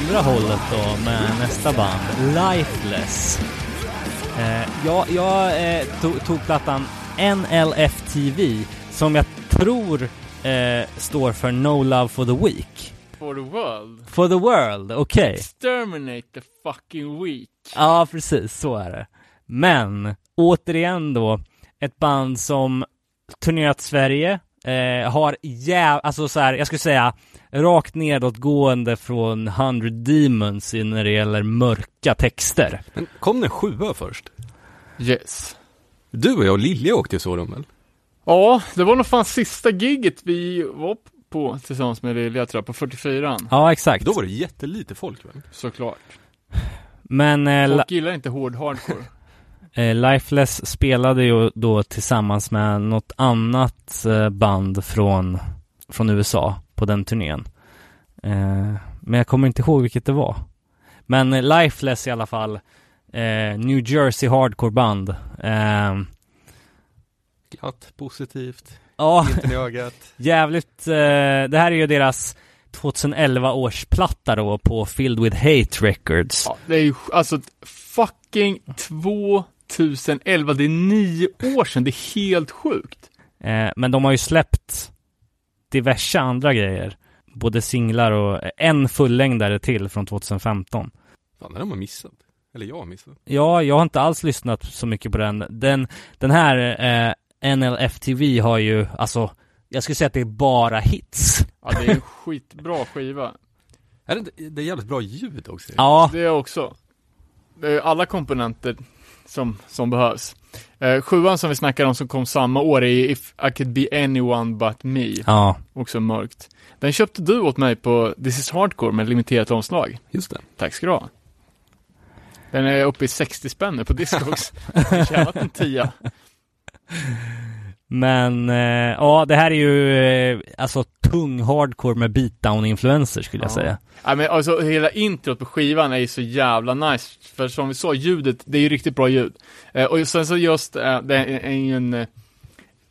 Andra hållet då med nästa band, Lifeless. Eh, ja, jag eh, tog, tog plattan NLFTV som jag tror eh, står för No Love for the Weak. for the world. For the world, okej. Exterminate the fucking weak. Ja, precis, så är det. Men, återigen då, ett band som turnerat Sverige, eh, har jäv... Alltså så här, jag skulle säga rakt nedåtgående från 100 Demons när det gäller mörka texter. Men kom det en sjua först? Yes. Du och jag och Lilja åkte ju så dem väl? Ja, det var nog fan sista giget vi var på tillsammans med Lilja tror jag, på 44 Ja, exakt. Då var det jättelite folk väl? Såklart. Men eh, Folk gillar inte hård hardcore. Eh, Lifeless spelade ju då tillsammans med något annat eh, band från, från USA på den turnén. Eh, men jag kommer inte ihåg vilket det var. Men eh, Lifeless i alla fall, eh, New Jersey hardcore band. Eh, Glatt, positivt, ja, i ögat. [LAUGHS] jävligt. Eh, det här är ju deras 2011 års platta då på Filled with Hate Records. Ja, det är ju alltså fucking 2011, det är nio år sedan, det är helt sjukt. Eh, men de har ju släppt diverse andra grejer. Både singlar och en fullängdare till från 2015. Fan, det har man missat. Eller jag har missat. Ja, jag har inte alls lyssnat så mycket på den. Den, den här eh, NLFTV har ju, alltså, jag skulle säga att det är bara hits. Ja, det är en skitbra skiva. Är det, det är jävligt bra ljud också. Ja, Det är också. Det är alla komponenter som, som behövs. Eh, sjuan som vi snackade om som kom samma år är If I could be anyone but me. ja, Också mörkt. Den köpte du åt mig på This is Hardcore med limiterat omslag. Just det. Tack ska du ha. Den är uppe i 60 spänn nu på Discogs. Jag har tjänat en tia. Men eh, ja, det här är ju eh, alltså tung hardcore med beatdown-influenser skulle jag Ja. säga. Ja, men alltså hela introt på skivan är ju så jävla nice. För som vi sa, ljudet, det är ju riktigt bra ljud. Eh, och sen så just, eh, det är ju en eh,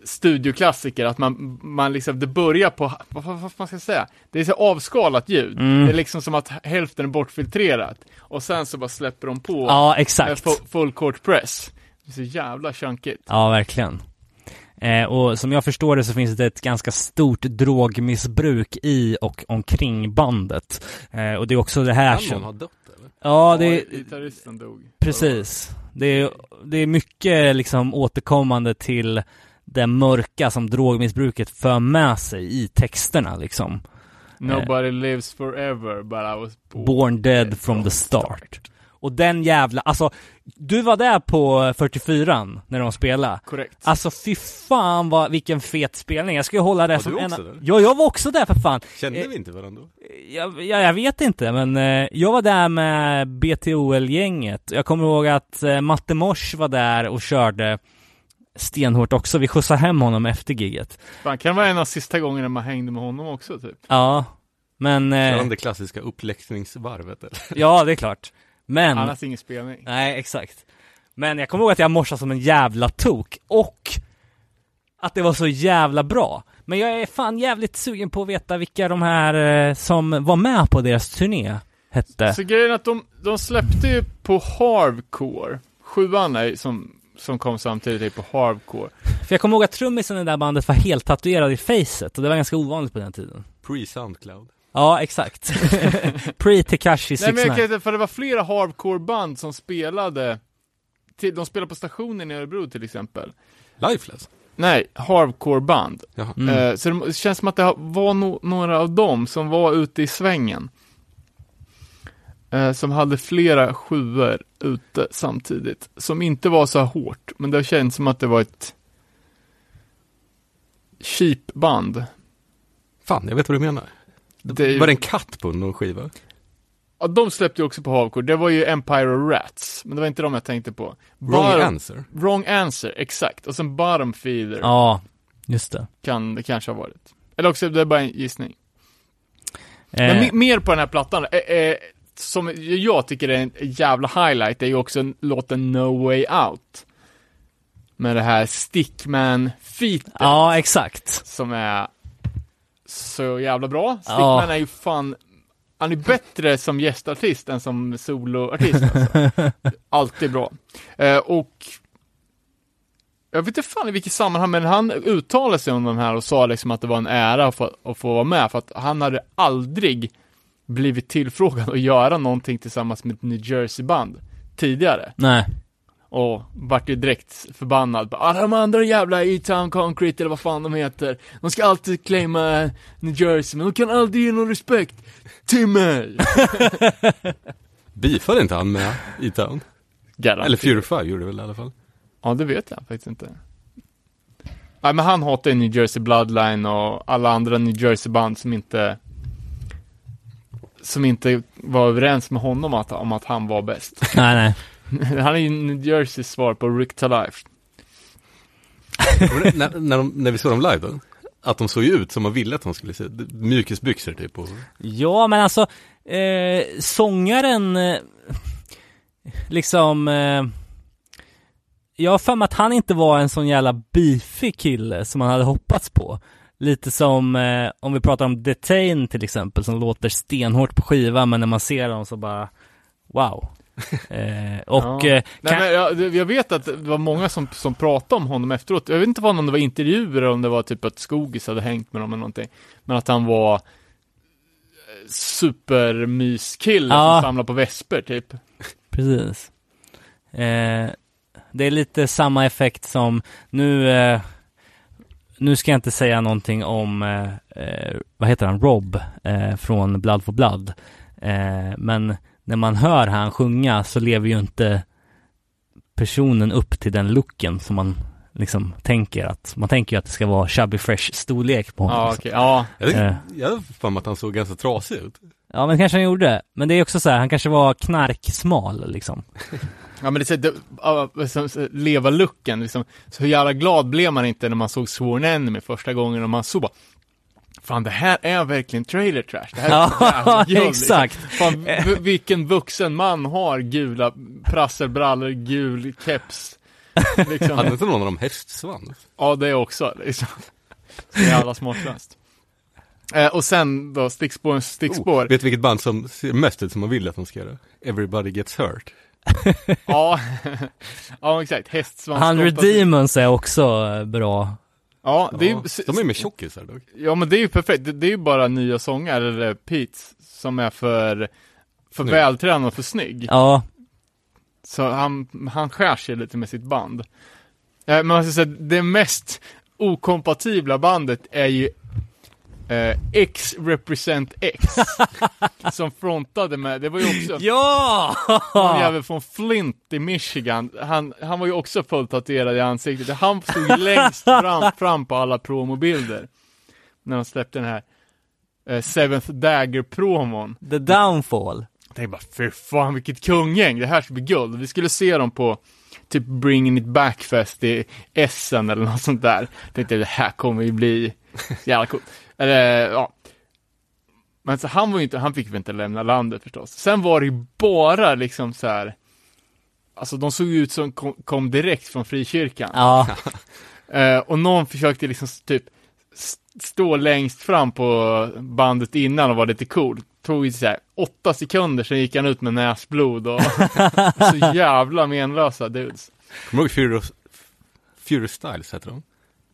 studioklassiker, att man, man liksom, det börjar på, vad, vad, vad man ska säga, det är så avskalat ljud. Mm. Det är liksom som att hälften är bortfiltrerat. Och sen så bara släpper de på Ja, exakt. full, full court press. Det är så jävla chunkigt. Ja, verkligen. Eh, och som jag förstår det så finns det ett ganska stort drogmissbruk i och omkring bandet. Eh, och det är också det här Kan någon som... ha dött eller? Ja, det är... Gitarristen dog. Precis. Det är, det är mycket liksom återkommande till det mörka som drogmissbruket för med sig i texterna liksom. Nobody lives forever, but I was born. Born dead from the start. Och den jävla, alltså, du var där på 44 när de spelade. Korrekt. Alltså fy fan vad, vilken fet spelning. Jag ska ju hålla det Var som du en... också där? Ja, jag var också där för fan. Kände Eh, vi inte varandra då? Jag, jag, jag vet inte, men eh, jag var där med BTOL-gänget. Jag kommer ihåg att eh, Matte Mors var där och körde stenhårt också. Vi skjutsade hem honom efter giget. Fan, kan det vara en av sista gångerna man hängde med honom också, typ? Ja, men... Kör Eh, han det klassiska uppläxningsvarvet eller? ja, det är klart. Men... Annars ingen spelning. Nej, exakt. Men jag kommer ihåg att jag morsade som en jävla tok. Och att det var så jävla bra. Men jag är fan jävligt sugen på att veta vilka de här eh, som var med på deras turné hette. Så grejen är att de, de släppte ju på Hardcore. Sjuan är, som, som kom samtidigt är på Hardcore. För jag kommer ihåg att trummisen i det där bandet var helt tatuerad i facet och det var ganska ovanligt på den tiden. Pre-Soundcloud. Ja, exakt. [LAUGHS] Pre-Tekashi Nej men jag 69. kan inte, för det var flera Hardcore-band som spelade, till, de spelade på stationen i Örebro till exempel. Lifeless. Nej, Hardcore-band. Mm. Eh, så det känns som att det var no, några av dem som var ute i svängen. Eh, som hade flera sjuor ute samtidigt. Som inte var så hårt, men det känns som att det var ett cheap band. Fan, jag vet vad du menar. Det Var det en katt på någon skiva? Ja, de släppte ju också på Hardcore. Det var ju Empire of Rats, men det var inte de jag tänkte på. Wrong Bottom- answer. Wrong answer, exakt. Och sen Bottom Feeder Ja, just det. kan det kanske ha varit. Eller också, det är bara en gissning. Eh, Men me- mer på den här plattan, eh, eh, som jag tycker är en jävla highlight, är ju också en- låten No Way Out. Med det här Stickman-featet, ja, exakt. som är så jävla bra. Ja. Stickman är ju fan, han är bättre som gästartist än som soloartist alltså. [LAUGHS] Alltid bra. Eh, och jag vet inte fan i vilket sammanhang, men han uttalade sig om den här och sa liksom att det var en ära att få, att få vara med, för att han hade aldrig blivit tillfrågad att göra någonting tillsammans med ett New Jersey-band tidigare. Nej. Och vart ju direkt förbannad. Bara, "Ah, de andra jävla E-Town Concrete eller vad fan de heter. De ska alltid claima New Jersey, men de kan aldrig ge någon respekt till mig. [LAUGHS] Beefade inte han med E-Town? Garanterat. Eller Fury 5 gjorde det väl i alla fall? Ja, det vet jag faktiskt inte. Nej, men han hatar ju New Jersey Bloodline och alla andra New Jersey-band som inte som inte var överens med honom att, om att han var bäst. Nej, nej. [LAUGHS] han är ju New Jerseys svar på Rick to Life. Och [LAUGHS] när, när, de, när vi såg dem live då? Att de såg ju ut som man ville att de skulle se. Mjukisbyxor typ och Ja, men alltså, eh, sångaren, eh, liksom, eh, jag har för mig att han inte var en sån jävla beefig kille som man hade hoppats på. Lite som, eh, om vi pratar om Detain till exempel, som låter stenhårt på skiva, men när man ser dem så bara, wow. [LAUGHS] Eh, och, Ja. eh, Nej, kan, men jag, jag vet att det var många som, som pratade om honom efteråt. Jag vet inte vad om det var intervjuer eller om det var typ att Skogis hade hängt med dem eller någonting. Men att han var eh, supermyskille Ja. som samlar på vesper typ. [LAUGHS] Precis. Eh, det är lite samma effekt som nu, eh, nu ska jag inte säga någonting om, eh, eh, vad heter han, Rob från Blood for Blood. Men när man hör han sjunga så lever ju inte personen upp till den looken som man liksom tänker att, man tänker ju att det ska vara chubby fresh storlek på honom. Ja, okej. Ja, Jag, tycker- Eh. jag hade för mig att han såg ganska trasig ut. Ja men kanske han gjorde. Men det är också så här, han kanske var knarksmal liksom. Ja men det är så, det, ja, som- så, leva looken liksom. Så hur jävla glad blev man inte när man såg Sworn Enemy första gången och man såg bara Fan det här är verkligen trailer trash. Det här [LAUGHS] är Ja, exakt. Fan, [LAUGHS] vilken vuxen man har gula prasselbrallor, gul keps. [LAUGHS] Liksom. Hade inte någon av dem hästsvans? Ja, det också liksom. Så jävla smartlöst. Eh, och sen då, stickspår, stickspår. Oh, vet du vilket band som ser mest ut som man vill att de ska göra? Everybody Gets Hurt. Ja, ja exakt. Hästsvans. 100 Demons är också eh, bra. Ja, det är, Ja, de är med tjockisar dock. Ja men det är ju perfekt, det, det är ju bara nya sånger, eller Pete's, som är för, för Snygg. vältränad och för snygg. Ja, Så han, han skär sig lite med sitt band. Eh, men man ska säga, det mest okompatibla bandet är ju eh, X Represent X. [LAUGHS] som frontade med, det var ju också Ja! jävel från Flint i Michigan. Han, han var ju också fullt tatuerad i ansiktet. Han stod [LAUGHS] längst fram, fram på alla promobilder. När de släppte den här eh, Seventh Dagger-promon. The Downfall. Jag tänkte bara, fy fan vilket kunggäng, det här ska bli guld. Vi skulle se dem på typ Bringing It Back-fest i Essen eller något sånt där. Jag tänkte, det här kommer ju bli jävla coolt. Eller, ja. Men så han var ju inte, han fick väl inte lämna landet förstås. Sen var det ju bara liksom så här. Alltså de såg ut som kom, kom direkt från frikyrkan. Ja, [LAUGHS] Eh, och någon försökte liksom typ stå längst fram på bandet innan och var lite cool. Tog ju så här åtta sekunder, sen gick han ut med näsblod och [LAUGHS] så jävla menlösa dudes. Kommer du ihåg Fury, Fury Styles heter de?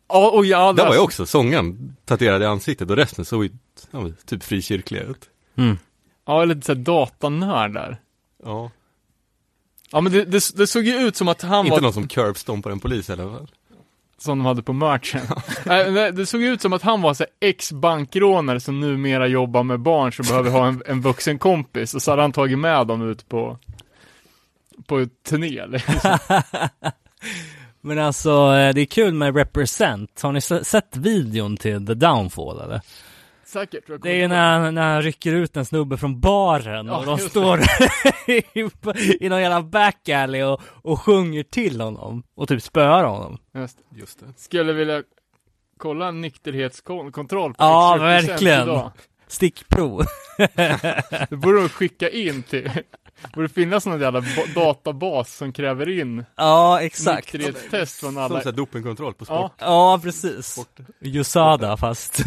Ja, och jag Där var ju också sångaren tatuerad i ansiktet och resten såg ju ja, typ frikyrkliga ut. Ja, lite såhär datanördar. Ja. Ja men det, det, det såg ju ut som att han Inte var någon som curbstompar en polis i alla fall. som de hade på merchen. Det, [LAUGHS] det såg ut som att han var så här ex-bankrånare som numera jobbar med barn som behöver ha en, en vuxen kompis och så hade han tagit med dem ut på på turné liksom. [LAUGHS] men alltså eh, det är kul med Represent. Har ni se- sett videon till The Downfall eller? Säkert. jag Det är ju när, när han rycker ut en snubbe från baren Ja, och de står [LAUGHS] i, i någon jävla back alley och, och sjunger till honom och typ spöar honom. Just det. Just det. Skulle vilja kolla en nykterhetskontroll på Ja, verkligen. idag. Stickprov. [LAUGHS] Det borde de skicka in till borde finnas någon jävla ba- databas som kräver in ja, exakt. nykterhetstest från Som alla. såhär dopingkontroll på Ja, sport. Ja, precis. USADA fast.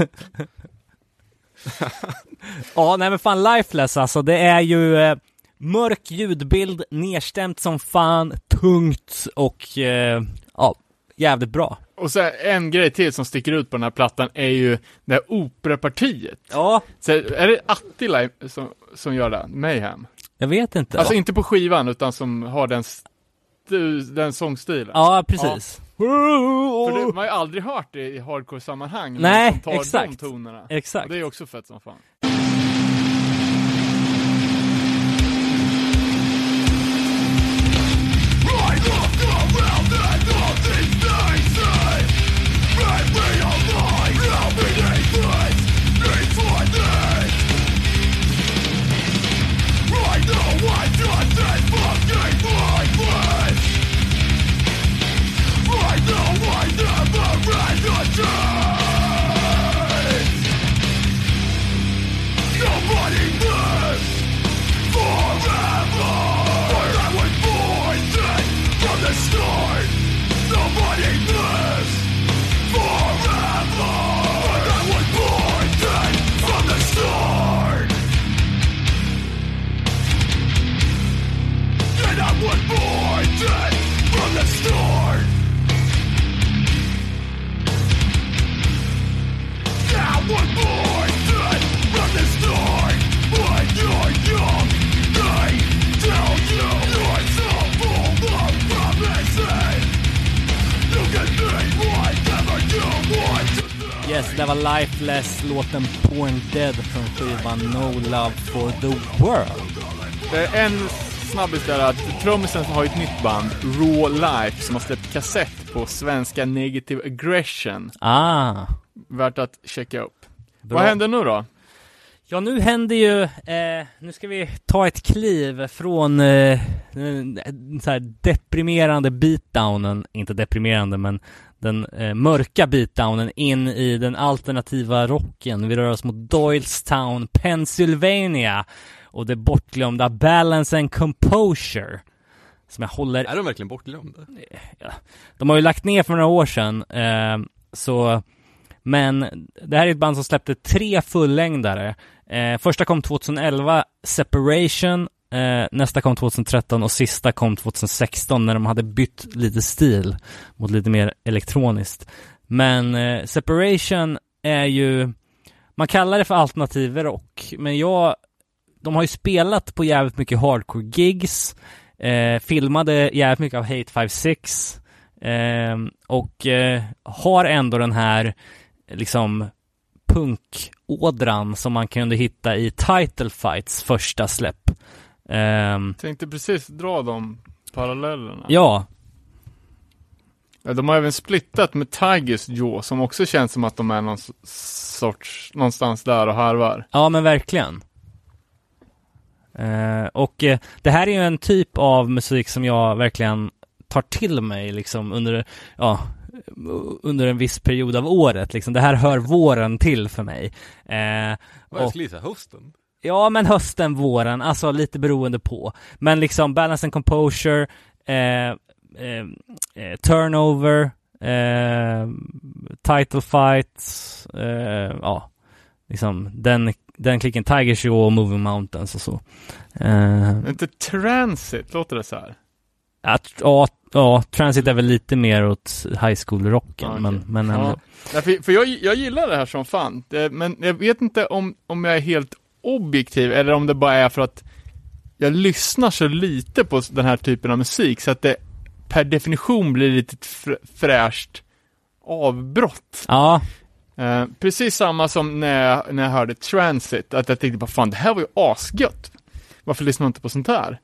ja, nej men fan lifeless alltså. Det är ju eh, mörk ljudbild, nedstämt som fan, tungt och eh, ja, jävligt bra. Och så en grej till som sticker ut på den här plattan är ju det här operapartiet. Ja, Så är det Attila som, som gör det? Mayhem? Jag vet inte. Alltså inte på skivan, utan som har den, den sångstilen. ja, precis. För det, man har ju aldrig hört det i hardcore-sammanhang. Nej, tar de exakt. tonerna. Exakt. Och det är också fett som fan. Yes, det var Lifeless, låten Porn Dead från skivan No Love for the World. Det är en snabbis där att trummisen har ett nytt band, Raw Life, som har släppt kassett på svenska Negative Aggression. Ah, Värt att checka upp. bra. Vad händer nu då? Ja, nu händer ju, eh, nu ska vi ta ett kliv från eh, den så här deprimerande beatdownen, inte deprimerande men den eh, mörka beatdownen in i den alternativa rocken. Vi rör oss mot Doylestown, Pennsylvania och det bortglömda Balance and Composure. Som jag håller Är de verkligen bortglömda? de har ju lagt ner för några år sedan, eh, så men det här är ett band som släppte tre fullängdare. Eh, första kom 2011, Separation, eh, nästa kom 2013 och sista kom 2016 när de hade bytt lite stil mot lite mer elektroniskt. Men eh, Separation är ju, man kallar det för alternativ rock, men jag, de har ju spelat på jävligt mycket hardcore gigs, eh, filmade jävligt mycket av Hate 56 eh, och eh, har ändå den här liksom punkådran som man kunde hitta i Title Fights första släpp. Ehm, Tänkte precis dra de parallellerna. ja, Ja, De har även splittat med Tigers Jaw, som också känns som att de är någon sorts, någonstans där och harvar. ja men verkligen. Eh, och eh, det här är ju en typ av musik som jag verkligen tar till mig liksom under, ja, under en viss period av året liksom. Det här hör våren till för mig. Eh, Vad och- skulle gissa hösten? Ja, men hösten, våren, alltså lite beroende på. Men liksom balance and composure, eh, eh, eh, turnover, eh, title fights, eh, ja, liksom den, den klicken Tiger Show och Moving Mountains och så. Eh, Inte Transit, låter det så här? att, ja, ja, Transit är väl lite mer åt high school-rocken, Ja, okej. men, men ändå. Ja. Nej, för för jag, jag gillar det här som fan, det, men jag vet inte om, om jag är helt objektiv eller om det bara är för att jag lyssnar så lite på den här typen av musik så att det per definition blir lite fr- fräscht avbrott. Ja, Eh, precis samma som när jag, när jag hörde Transit, att jag tänkte bara fan det här var ju asgött. Varför lyssnar man inte på sånt här?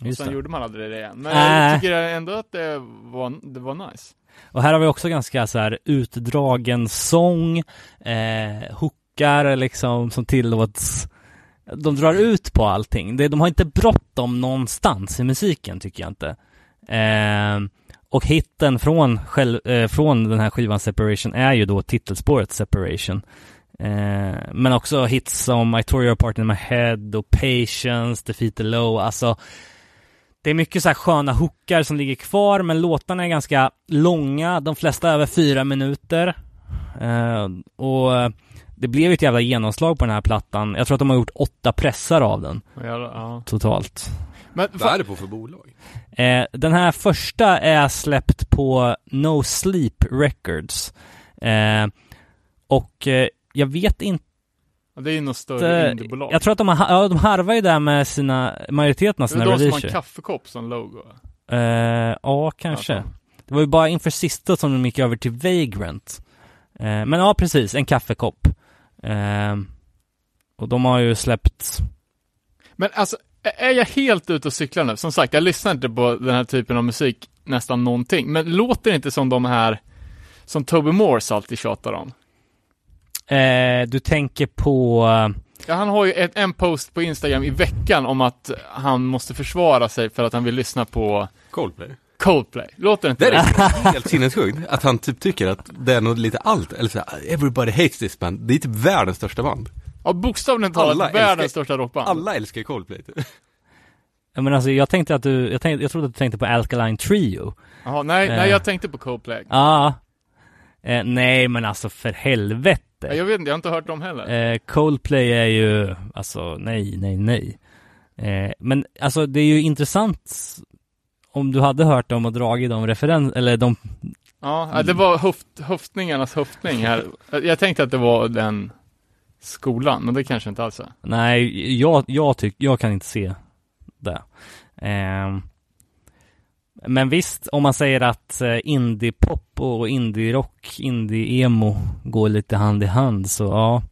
Och just sen det. gjorde man aldrig det igen. Men Äh. jag tycker ändå att det var, det var nice. Och här har vi också ganska så här utdragen sång, eh, hookar liksom som tillåts. De drar ut på allting. De har inte bråttom någonstans i musiken tycker jag inte. Eh, och hitten från, själv, eh, från den här skivan Separation är ju då titelspåret Separation. Eh, men också hits som I tore you apart in my head och Patience, Defeat the Low, alltså det är mycket så här sköna hookar som ligger kvar, men låtarna är ganska långa, de flesta över fyra minuter. Eh, och det blev ett jävla genomslag på den här plattan. Jag tror att de har gjort åtta pressar av den jag, ja. totalt. Men Vad är det på för bolag? Eh, den här första är släppt på No Sleep Records. Eh, och eh, jag vet inte, det är ju något större indiebolag. jag tror att de, har, ja, de harvar ju där med sina, majoriteten av det sina är de som har en releaser. kaffekopp som logo. Eh, ja, kanske. Det var ju bara inför sista som de gick över till Vagrant. Eh, men ja, precis, en kaffekopp. Eh, och de har ju släppt, Men alltså, är jag helt ute och cyklar nu? Som sagt, jag lyssnar inte på den här typen av musik nästan någonting. Men låter det inte som de här som Toby Morse alltid tjatar om? eh, du tänker på, Ja, han har ju ett, en post på Instagram i veckan om att han måste försvara sig för att han vill lyssna på Coldplay. Coldplay. Låter det inte Det är [LAUGHS] helt sinnessjukt att han typ tycker att det är något lite allt, eller så här, everybody hates this band. Det är typ världens största band. Ja, bokstavligen talat Alla världens älskar- största rockband. Alla älskar Coldplay. typ. ja, men alltså jag tänkte att du, jag, tänkte, jag trodde att du tänkte på Alkaline Trio. Jaha, nej, nej, Eh. jag tänkte på Coldplay. Ja. Eh, nej, men alltså för helvete. Ja, jag vet inte, jag har inte hört dem heller. Eh, Coldplay är ju, alltså nej, nej, nej. Eh, men alltså det är ju intressant om du hade hört dem och dragit de referens, eller de, Ja, det var höft, höftningarnas höftning här. Jag tänkte att det var den skolan, men det kanske inte alls är. nej, jag, jag tycker, jag kan inte se det. Eh, men visst, om man säger att eh, indie-pop och indie-rock, indie-emo går lite hand i hand så ja.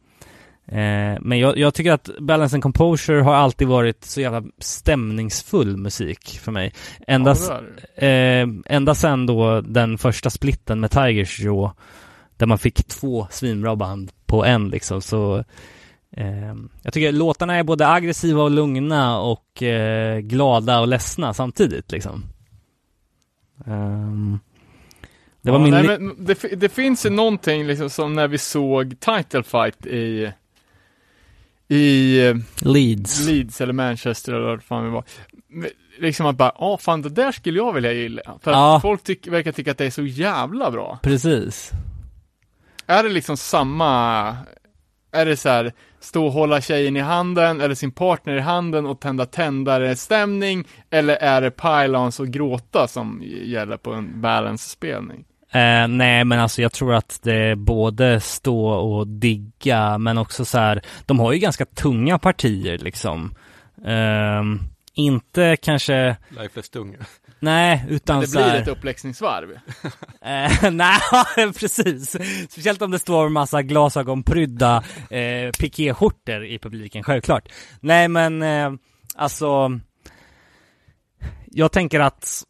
Eh, men jag, jag tycker att Balance and Composure har alltid varit så jävla stämningsfull musik för mig. Ända, Ja, eh, ända sen då den första splitten med Tigers Jaw, där man fick två svinbra band på en liksom, så eh, jag tycker låtarna är både aggressiva och lugna och eh, glada och ledsna samtidigt liksom. Ehm, det var ja, min... nej, men det, det finns ju någonting liksom som när vi såg Title Fight i i Leeds. Leeds eller Manchester eller vad fan det var. Liksom att bara, ja fan det där skulle jag vilja gilla. För Ja. att folk tyck, verkar tycka att det är så jävla bra. Precis. Är det liksom samma, är det så här, stå och hålla tjejen i handen, eller sin partner i handen och tända tändare stämning, eller är det pylons och gråta som gäller på en balance-spelning? Eh, nej, men alltså jag tror att det är både stå och digga, men också så här, de har ju ganska tunga partier liksom. Ehm, inte kanske, Life is tunga. nej, utan Det så blir här, ett uppläxningsvarv. [LAUGHS] Eh, nej, [LAUGHS] precis. Speciellt om det står en massa glasögonprydda eh, pikéskjortor i publiken, självklart. Nej, men eh, alltså, jag tänker att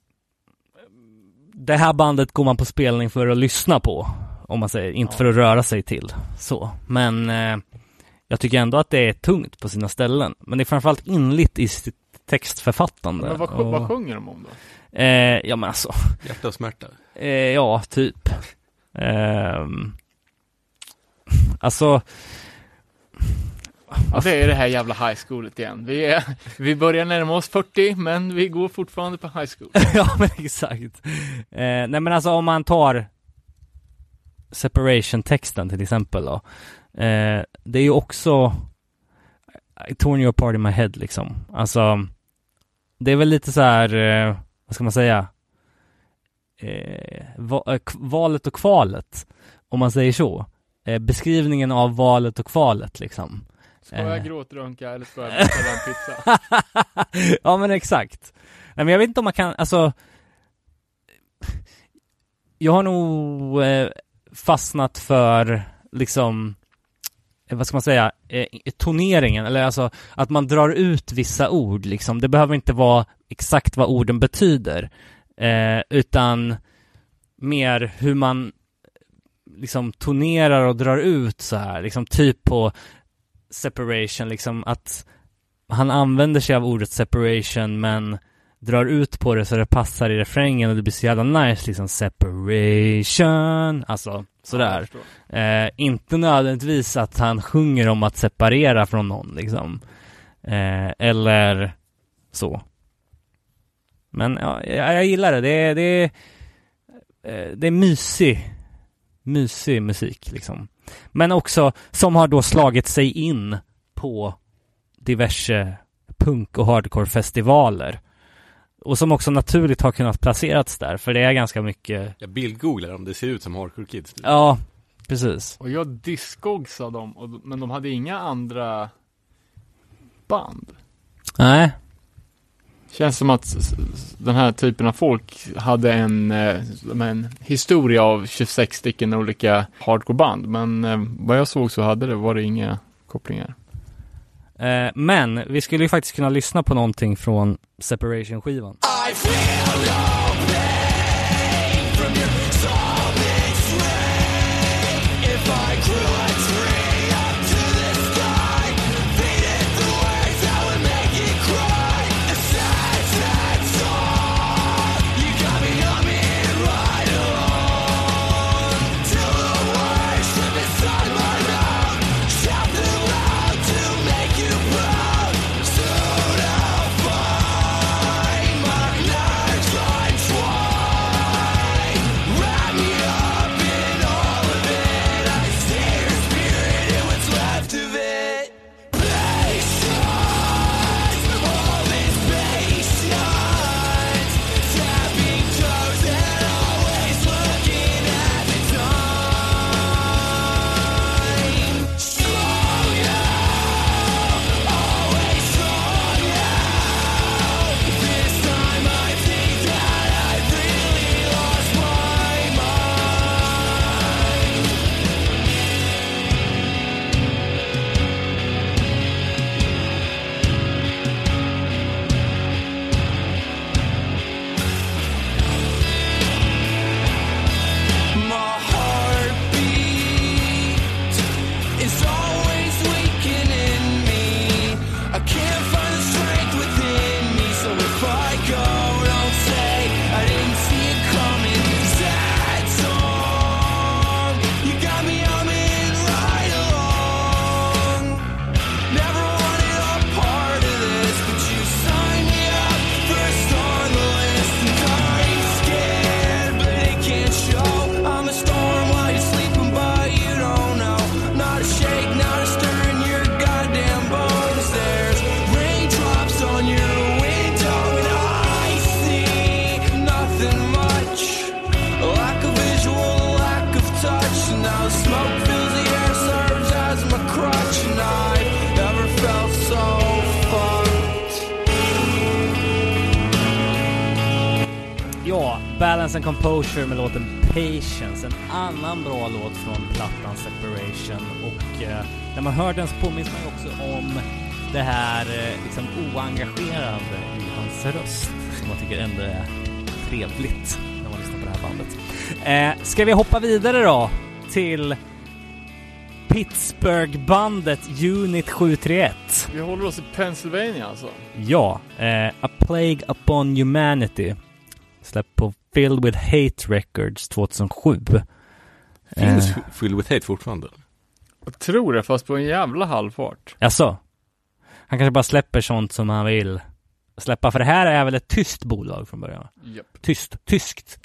det här bandet går man på spelning för att lyssna på, om man säger, inte Ja. för att röra sig till. Så, men eh, jag tycker ändå att det är tungt på sina ställen. Men det är framförallt inligt i sitt textförfattande. Men vad, Och, vad sjunger de om då? eh, ja men alltså, Hjärta och smärta. Eh, ja, typ. Ehm, alltså, det är det här jävla high schoolet igen. Vi, är, vi börjar närma oss 40, men vi går fortfarande på high school. [LAUGHS] ja men exakt. Eh, nej men alltså om man tar separation-texten till exempel då. Eh, det är ju också I torn you apart in my head liksom. Alltså, det är väl lite så här, eh, vad ska man säga? Eh, va, eh, valet och kvalet, om man säger så. Eh, beskrivningen av valet och kvalet liksom. Ska jag Eh. gråtrunka eller ska jag beställa en pizza? [LAUGHS] ja men exakt. Nej men jag vet inte om man kan, alltså Jag har nog eh, fastnat för liksom eh, vad ska man säga, eh, toneringen, eller alltså att man drar ut vissa ord liksom. Det behöver inte vara exakt vad orden betyder, eh, utan mer hur man liksom tonerar och drar ut så här, liksom typ på separation, liksom att han använder sig av ordet separation men drar ut på det så det passar i refrängen och det blir så jävla nice liksom separation, alltså sådär. Eh, inte nödvändigtvis att han sjunger om att separera från någon liksom. Eh, eller så. Men ja, jag, jag gillar det. Det är, det är, eh, det är mysig, mysig musik liksom. Men också som har då slagit sig in på diverse punk och hardcore-festivaler. Och som också naturligt har kunnat placerats där, för det är ganska mycket, Jag bildgooglar om det ser ut som Hardcore Kids. ja, precis. Och jag discogsade dem, men de hade inga andra band. Nej, Känns som att den här typen av folk hade en, eh, en historia av 26 stycken olika hardcoreband. Men eh, vad jag såg så hade det, var det inga kopplingar. eh, men vi skulle ju faktiskt kunna lyssna på någonting från Separation-skivan. I feel no Balance and Composure med låten Patience, en annan bra låt från plattan Separation. Och eh, när man hör den så påminns man ju också om det här eh, liksom oengagerade i hans röst, som man tycker ändå är trevligt när man lyssnar på det här bandet. Eh, ska vi hoppa vidare då till Pittsburgh-bandet Unit 731? Vi håller oss i Pennsylvania alltså. Ja, eh, A Plague Upon Humanity. Släppt på Filled with Hate Records 2007. Finns Eh, Filled with Hate fortfarande? Jag tror det, fast på en jävla halvfart. Jaså? Han kanske bara släpper sånt som han vill släppa, för det här är väl ett tyst bolag från början? Japp. Tyst, tyskt.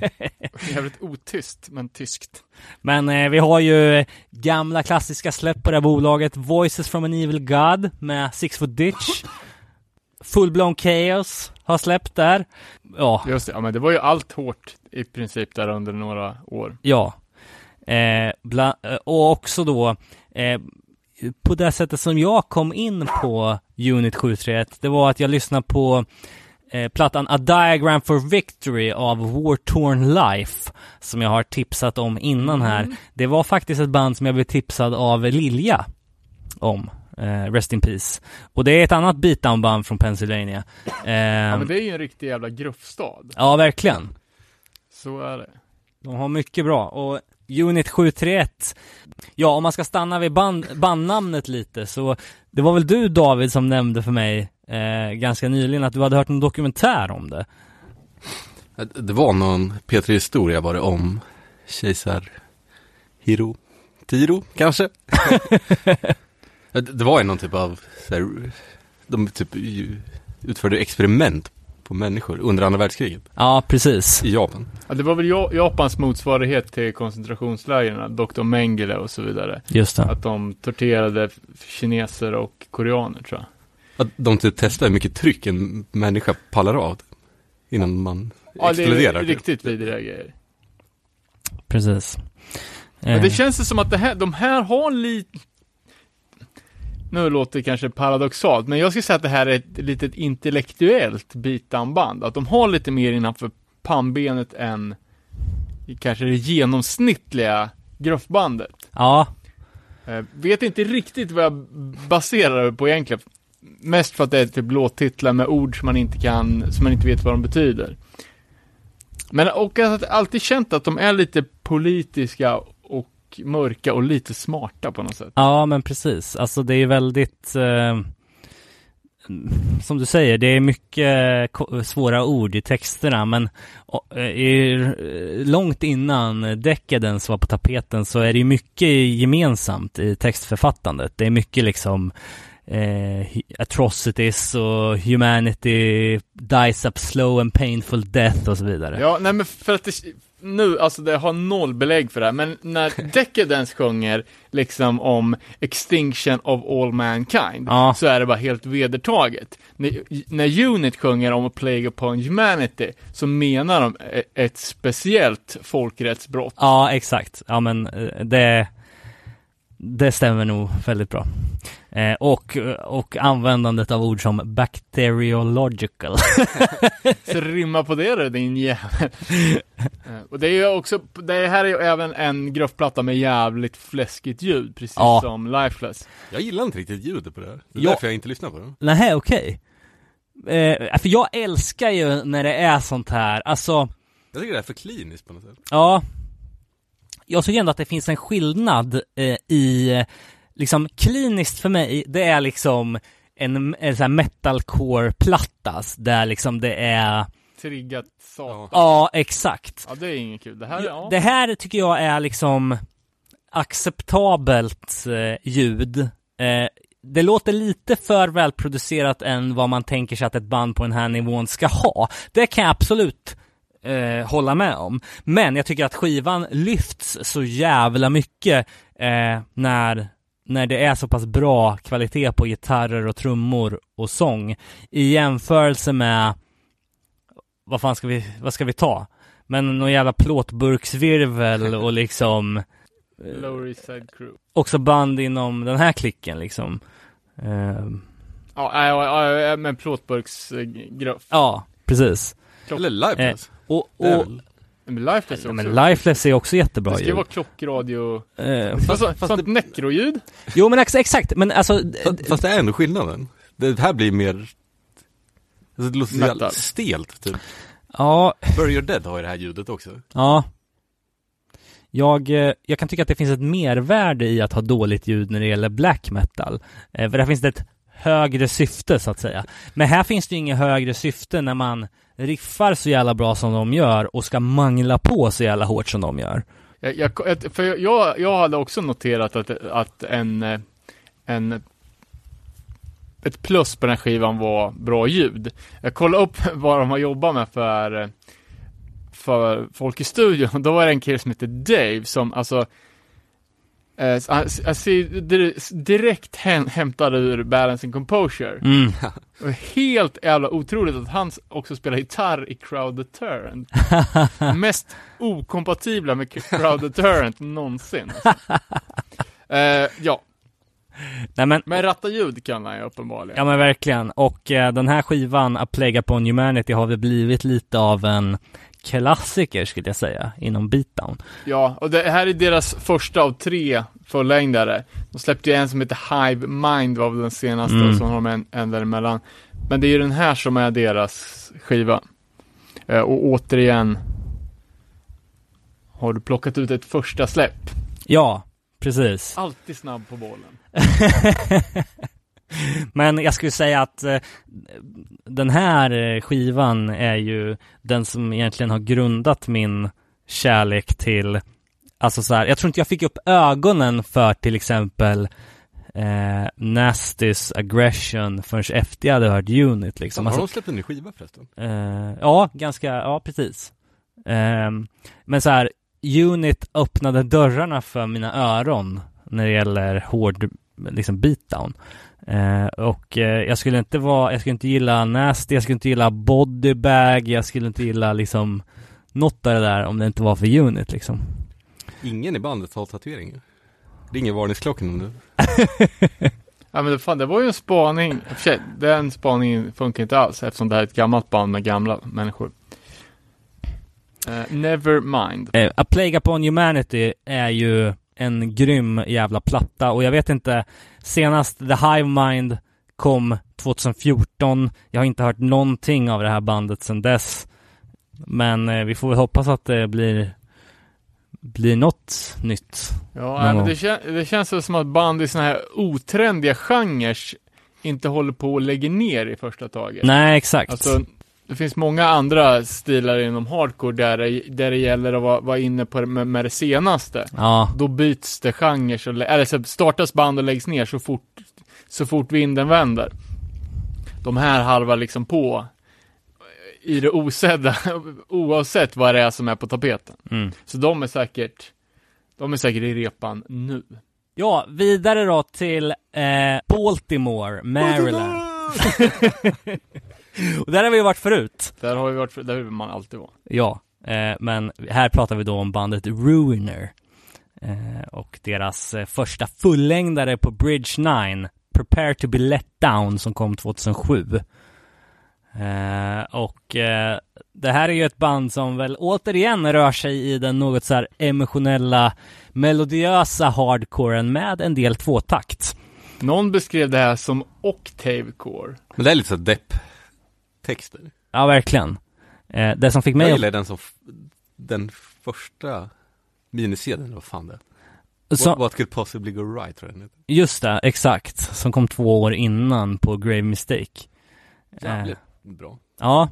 [LAUGHS] Jävligt otyst, men tyskt. Men eh, vi har ju gamla klassiska släpp på det här bolaget. Voices from an Evil God med Six Foot Ditch. Full Blown Chaos har släppt där. Ja, Just det, ja men det var ju allt hårt i princip där under några år. Ja. Eh, bla, eh, och också då, eh, på det sättet som jag kom in på Unit 731, det var att jag lyssnade på eh, plattan A Diagram for Victory av War Torn Life, som jag har tipsat om innan här. Det var faktiskt ett band som jag blev tipsad av Lilja om. Eh, Rest in Peace. Och det är ett annat beatdown-band från Pennsylvania. Eh, Ja men det är ju en riktig jävla gruffstad. ja, verkligen. Så är det. De har mycket bra och Unit 731 Ja, om man ska stanna vid band, bandnamnet lite så Det var väl du David som nämnde för mig eh, ganska nyligen att du hade hört en dokumentär om det Det var någon P3 Historia var det om kejsar Hiro Tiro kanske? [LAUGHS] det det var ju någon typ av så här, De typ utförde experiment på människor under andra världskriget Ja, precis i Japan. Ja, det var väl Ja- Japans motsvarighet till koncentrationslägren, Dr. Mengele och så vidare. Just det Att de torterade kineser och koreaner tror jag. Att de typ testar hur mycket tryck en människa pallar av innan man Ja, det exploderar. är typ. riktigt vidriga grejer. Precis. Men Eh, det känns ju som att det här, de här har lite... Nu låter det kanske paradoxalt, men jag skulle säga att det här är ett litet intellektuellt bitanband. Att de har lite mer innanför pannbenet än kanske det genomsnittliga gruffbandet. Ja, Eh, vet inte riktigt vad jag baserar det på egentligen. Mest för att det är typ låttitlar med ord som man inte kan, som man inte vet vad de betyder. Men och jag har alltid känt att de är lite politiska och mörka och lite smarta på något sätt. ja men precis. Alltså det är väldigt eh, som du säger, det är mycket ko- svåra ord i texterna men eh, i, långt innan Decadence var på tapeten så är det mycket gemensamt i textförfattandet. Det är mycket liksom eh, atrocities och humanity dies up slow and painful death och så vidare. Ja, nej men för att det, nu, alltså det har noll belägg för det här, men när [LAUGHS] Decadence sjunger liksom om extinction of all mankind, Ja. så är det bara helt vedertaget. När, när Unit sjunger om plague upon humanity, så menar de e- ett speciellt folkrättsbrott. Ja, exakt. Ja, men eh, det, det stämmer nog väldigt bra. Eh, och, och användandet av ord som bacteriological. [LAUGHS] Så rimma på det då, din jävel. Eh, Och det är ju också, det här är ju även en gruffplatta med jävligt fläskigt ljud, precis Ja. som Lifeless. Jag gillar inte riktigt ljudet på det här. Det är Ja. därför jag inte lyssnar på det. Nej, okej. Eh, för jag älskar ju när det är sånt här, alltså, Jag tycker det är för kliniskt på något sätt. ja. Jag tycker ändå att det finns en skillnad eh, i, liksom kliniskt för mig, det är liksom en, en sån här metalcore-platta, där liksom det är, Triggat satan. ja exakt. Ja, det är inget kul. Det här, ja. Det här tycker jag är liksom acceptabelt eh, ljud. Eh, det låter lite för välproducerat än vad man tänker sig att ett band på den här nivån ska ha. Det kan jag absolut eh, hålla med om. Men jag tycker att skivan lyfts så jävla mycket eh, när, när det är så pass bra kvalitet på gitarrer och trummor och sång i jämförelse med vad fan ska vi, vad ska vi ta? Men någon jävla plåtburksvirvel och liksom Lower East Side Crew. också band inom den här klicken liksom. Ehm, Ja, ja, ja, men plåtburksgruff. ja, precis. Eller Lifeless. Och, och Men Lifeless är också. men Lifeless är också jättebra det ska ju vara klockradio. Eh, Fast, fast, sånt nekroljud? jo men ex exakt, men alltså Fast, fast det är ändå skillnaden. Det här blir mer, alltså det låter Metal. stelt typ. ja, Bury Your Dead har ju det här ljudet också. ja. Jag, eh, jag kan tycka att det finns ett mervärde i att ha dåligt ljud när det gäller black metal. Eh, för där finns det ett högre syfte så att säga. Men här finns det ju inget högre syfte när man riffar så jävla bra som de gör och ska mangla på så jävla hårt som de gör. Jag, jag, för jag, jag hade också noterat att, att en, en ett plus på den här skivan var bra ljud. Jag kollade upp [LAUGHS] vad de har jobbat med för för folk i studion. [LAUGHS] Då var det en kille som heter Dave som alltså han- jag ser dir- direkt häm- hämtad ur Balance and Composure. Mm. [LAUGHS] Helt jävla otroligt att han också spelar gitarr i Crowd Deterrent. [LAUGHS] Mest okompatibla med Crowd Deterrent någonsin. Alltså. Eh, ja, Nej men, men ratta ljud kan han ju uppenbarligen. ja men verkligen. Och eh, den här skivan, A Plague Upon Humanity, har väl blivit lite av en klassiker skulle jag säga, inom beatdown. Ja, och det här är deras första av tre fullängdare. De släppte ju en som heter Hive Mind var väl den senaste, Mm. och så har de en, en däremellan. Men det är ju den här som är deras skiva. Eh, och återigen har du plockat ut ett första släpp. Ja, precis. Alltid snabb på bollen. [LAUGHS] [LAUGHS] Men jag skulle säga att eh, den här eh, skivan är ju den som egentligen har grundat min kärlek till, alltså så här, jag tror inte jag fick upp ögonen för till exempel eh, Nastys Aggression förrän efter jag hade hört Unit liksom. har Alltså, de släppt en ny skiva förresten? Eh, ja, ganska, ja precis. Ehm, men så här, Unit öppnade dörrarna för mina öron när det gäller hård, liksom beatdown. Eh, och eh, jag skulle inte vara, jag skulle inte gilla Nasty, jag skulle inte gilla Bodybag, jag skulle inte gilla liksom något av det där om det inte var för Unit liksom. Ingen i bandet har tatueringar. Ringer varningsklockan nu. [LAUGHS] Ja men det- fan, det var ju en spaning. Sig, Den spaningen funkar inte alls eftersom det här är ett gammalt band med gamla människor. Eh, never mind. Eh, A Plague Upon Humanity är ju en grym jävla platta och jag vet inte, senast The Hive Mind kom 2014. Jag har inte hört någonting av det här bandet sedan dess. Men eh, vi får väl hoppas att det blir, blir något nytt. Ja, men det, kän- det känns som att band i såna här otrendiga genrer inte håller på att lägga ner i första taget. Nej, exakt. Alltså, det finns många andra stilar inom hardcore där det, där det gäller att vara, vara inne på det med, med det senaste. Ja, Då byts det genre, så, eller så startas band och läggs ner så fort, så fort vinden vänder. De här halvar liksom på i det osedda, [LAUGHS] oavsett vad det är som är på tapeten. mm. Så de är säkert, de är säkert i repan nu. Ja, vidare då till eh, Baltimore, Maryland. [LAUGHS] och där har vi ju varit förut. Där har vi varit, där vill man alltid vara. Ja, eh, men här pratar vi då om bandet Ruiner. Eh, och deras eh, första fullängdare på Bridge 9, Prepare to be let down, som kom 2007. Eh, och eh, det här är ju ett band som väl återigen rör sig i den något så här emotionella, melodiösa hardcoren med en del tvåtakt. Någon beskrev det här som octavecore. Men det är lite så depp-texter. Ja, verkligen. Eh, det som fick mig Jag gillar den som, den första minisedeln, vad fan det. Så, What, what could possibly go right, tror jag just det, exakt. Som kom två år innan på Grave Mistake. Eh, Jävligt bra. ja,